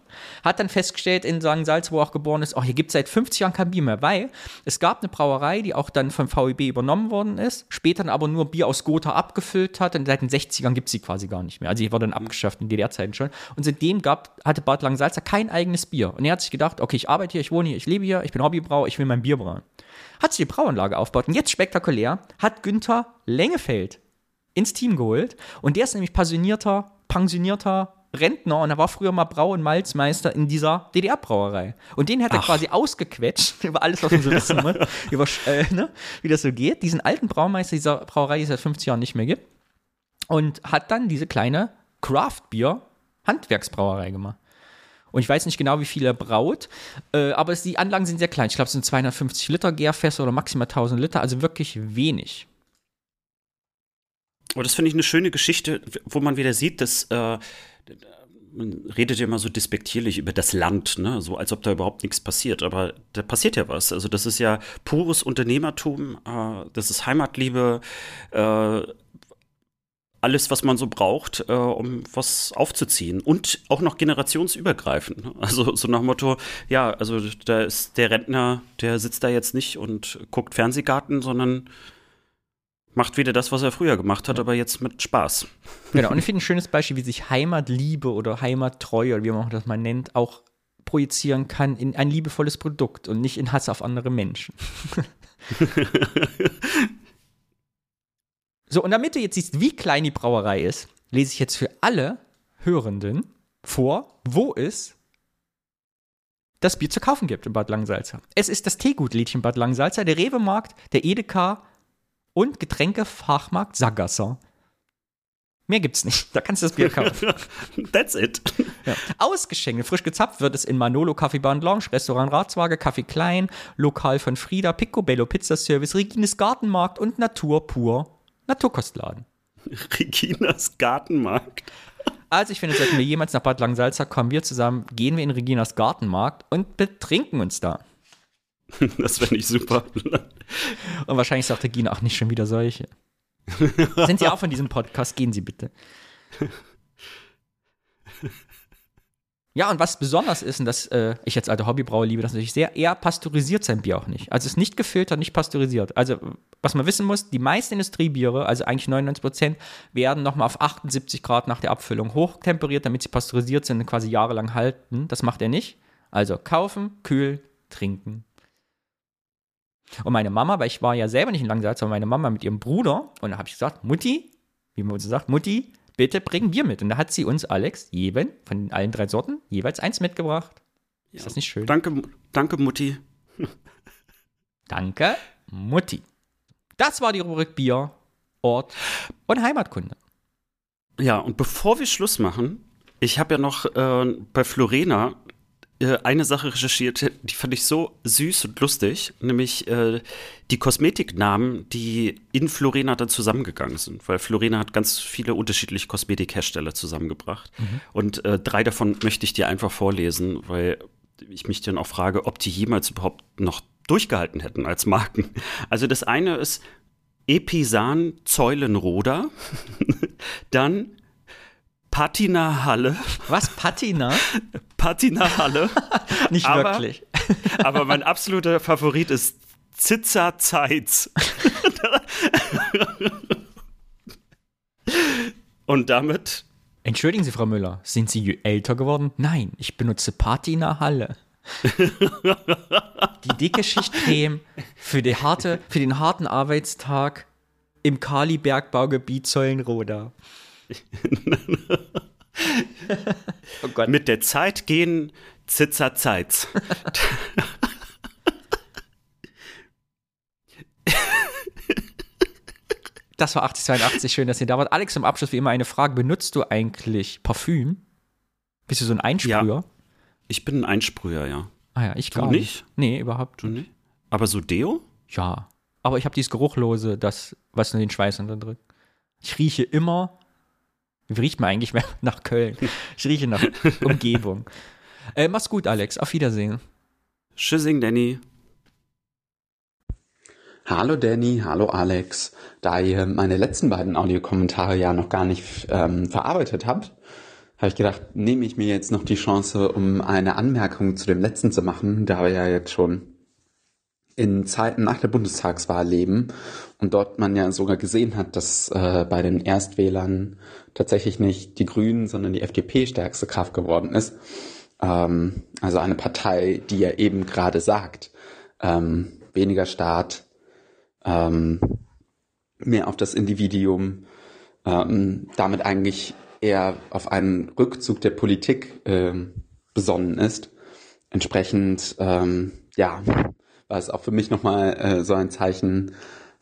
Hat dann festgestellt in St. Salz, wo er auch geboren ist, oh, hier gibt es seit 50 Jahren kein Bier mehr, weil es gab eine Brauerei, die auch dann von VEB übernommen worden ist, später dann aber nur Bier aus Gotha abgefüllt hat und seit den 60ern gibt es sie quasi gar nicht mehr. Also die wurde dann abgeschafft in DDR-Zeiten schon. Und seitdem gab, hatte Bad Langensalza kein eigenes Bier. Und er hat sich gedacht, okay, ich arbeite hier, ich wohne hier, ich lebe hier, ich bin Hobbybrauer, ich will mein Bier brauen. Hat sich die Brauanlage aufgebaut und jetzt spektakulär hat Günther Lengefeld ins Team geholt und der ist nämlich passionierter, pensionierter Rentner und er war früher mal Brau- und Malzmeister in dieser DDR-Brauerei. Und den hat er Ach. quasi ausgequetscht über alles, was man so wissen muss, über, äh, ne, wie das so geht. Diesen alten Braumeister dieser Brauerei, die es seit 50 Jahren nicht mehr gibt. Und hat dann diese kleine Craft-Bier-Handwerksbrauerei gemacht. Und ich weiß nicht genau, wie viel er braut, äh, aber es, die Anlagen sind sehr klein. Ich glaube, es sind 250 Liter Gärfässer oder maximal 1000 Liter, also wirklich wenig. Aber das finde ich eine schöne Geschichte, wo man wieder sieht, dass äh, man redet ja immer so despektierlich über das Land, ne? so als ob da überhaupt nichts passiert. Aber da passiert ja was. Also das ist ja pures Unternehmertum, äh, das ist Heimatliebe, äh, alles, was man so braucht, äh, um was aufzuziehen. Und auch noch generationsübergreifend. Ne? Also so nach dem Motto, ja, also da ist der Rentner, der sitzt da jetzt nicht und guckt Fernsehgarten, sondern macht wieder das, was er früher gemacht hat, aber jetzt mit Spaß. Genau, und ich finde ein schönes Beispiel, wie sich Heimatliebe oder Heimattreue oder wie man das mal nennt, auch projizieren kann in ein liebevolles Produkt und nicht in Hass auf andere Menschen. so, und damit du jetzt siehst, wie klein die Brauerei ist, lese ich jetzt für alle Hörenden vor, wo es das Bier zu kaufen gibt in Bad Langsalza. Es ist das Teegutlädchen Bad Langsalza, der Rewe-Markt, der Edeka und Getränkefachmarkt Sagasser. Mehr gibt's nicht. Da kannst du das Bier kaufen. That's it. Ja. Ausgeschenkt, frisch gezapft wird es in Manolo Café Bar Lounge, Restaurant Ratswaage, Café Klein, Lokal von Frieda, Picobello Pizza Service, Regines Gartenmarkt und Natur pur Naturkostladen. Reginas Gartenmarkt. Also ich finde, sollten wir jemals nach Bad Langsalza kommen, wir zusammen, gehen wir in Reginas Gartenmarkt und betrinken uns da. Das wäre nicht super. Und wahrscheinlich sagt der Gina auch nicht schon wieder solche. Sind Sie auch von diesem Podcast? Gehen Sie bitte. Ja, und was besonders ist, und das äh, ich als alter Hobbybrauer liebe das natürlich sehr, er pasteurisiert sein Bier auch nicht. Also es ist nicht gefiltert, nicht pasteurisiert. Also was man wissen muss, die meisten Industriebiere, also eigentlich 99 Prozent, werden nochmal auf 78 Grad nach der Abfüllung hochtemperiert, damit sie pasteurisiert sind und quasi jahrelang halten. Das macht er nicht. Also kaufen, kühl, trinken. Und meine Mama, weil ich war ja selber nicht in Langsalz, aber meine Mama mit ihrem Bruder, und da habe ich gesagt, Mutti, wie man so sagt, Mutti, bitte bring Bier mit. Und da hat sie uns, Alex, jeden von allen drei Sorten jeweils eins mitgebracht. Ja. Ist das nicht schön? Danke, danke, Mutti. danke, Mutti. Das war die Rubrik Bier, Ort und Heimatkunde. Ja, und bevor wir Schluss machen, ich habe ja noch äh, bei Florena eine Sache recherchiert, die fand ich so süß und lustig, nämlich äh, die Kosmetiknamen, die in Florena dann zusammengegangen sind, weil Florena hat ganz viele unterschiedliche Kosmetikhersteller zusammengebracht mhm. und äh, drei davon möchte ich dir einfach vorlesen, weil ich mich dann auch frage, ob die jemals überhaupt noch durchgehalten hätten als Marken. Also das eine ist Episan Zeulenroder, dann Patina Halle. Was, Patina? Patina Halle. Nicht aber, wirklich. aber mein absoluter Favorit ist Zitzer Zeitz. Und damit. Entschuldigen Sie, Frau Müller, sind Sie älter geworden? Nein, ich benutze Patina Halle. die dicke Schichtcreme für, die harte, für den harten Arbeitstag im Kali-Bergbaugebiet Zollenroda. oh Gott. Mit der Zeit gehen Zitzer Zeitz. Das war 8082, schön, dass ihr da wart. Alex, zum Abschluss wie immer eine Frage. Benutzt du eigentlich Parfüm? Bist du so ein Einsprüher? Ja, ich bin ein Einsprüher, ja. Ah ja, ich du gar nicht. Nee, überhaupt du nicht. Aber so Deo? Ja. Aber ich habe dieses Geruchlose, das, was nur den Schweiß unterdrückt. Ich rieche immer wie riecht man eigentlich nach Köln? Ich rieche nach Umgebung. Äh, mach's gut, Alex. Auf Wiedersehen. Tschüssing, Danny. Hallo Danny, hallo Alex. Da ihr meine letzten beiden Audiokommentare ja noch gar nicht ähm, verarbeitet habt, habe ich gedacht, nehme ich mir jetzt noch die Chance, um eine Anmerkung zu dem letzten zu machen, da wir ja jetzt schon in Zeiten nach der Bundestagswahl leben und dort man ja sogar gesehen hat, dass äh, bei den Erstwählern tatsächlich nicht die Grünen, sondern die FDP stärkste Kraft geworden ist. Ähm, also eine Partei, die ja eben gerade sagt, ähm, weniger Staat, ähm, mehr auf das Individuum, ähm, damit eigentlich eher auf einen Rückzug der Politik ähm, besonnen ist. Entsprechend, ähm, ja, war es auch für mich nochmal äh, so ein Zeichen,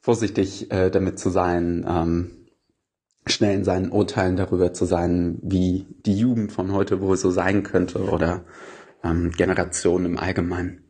vorsichtig äh, damit zu sein, ähm, schnell in seinen Urteilen darüber zu sein, wie die Jugend von heute wohl so sein könnte oder ähm, Generationen im Allgemeinen.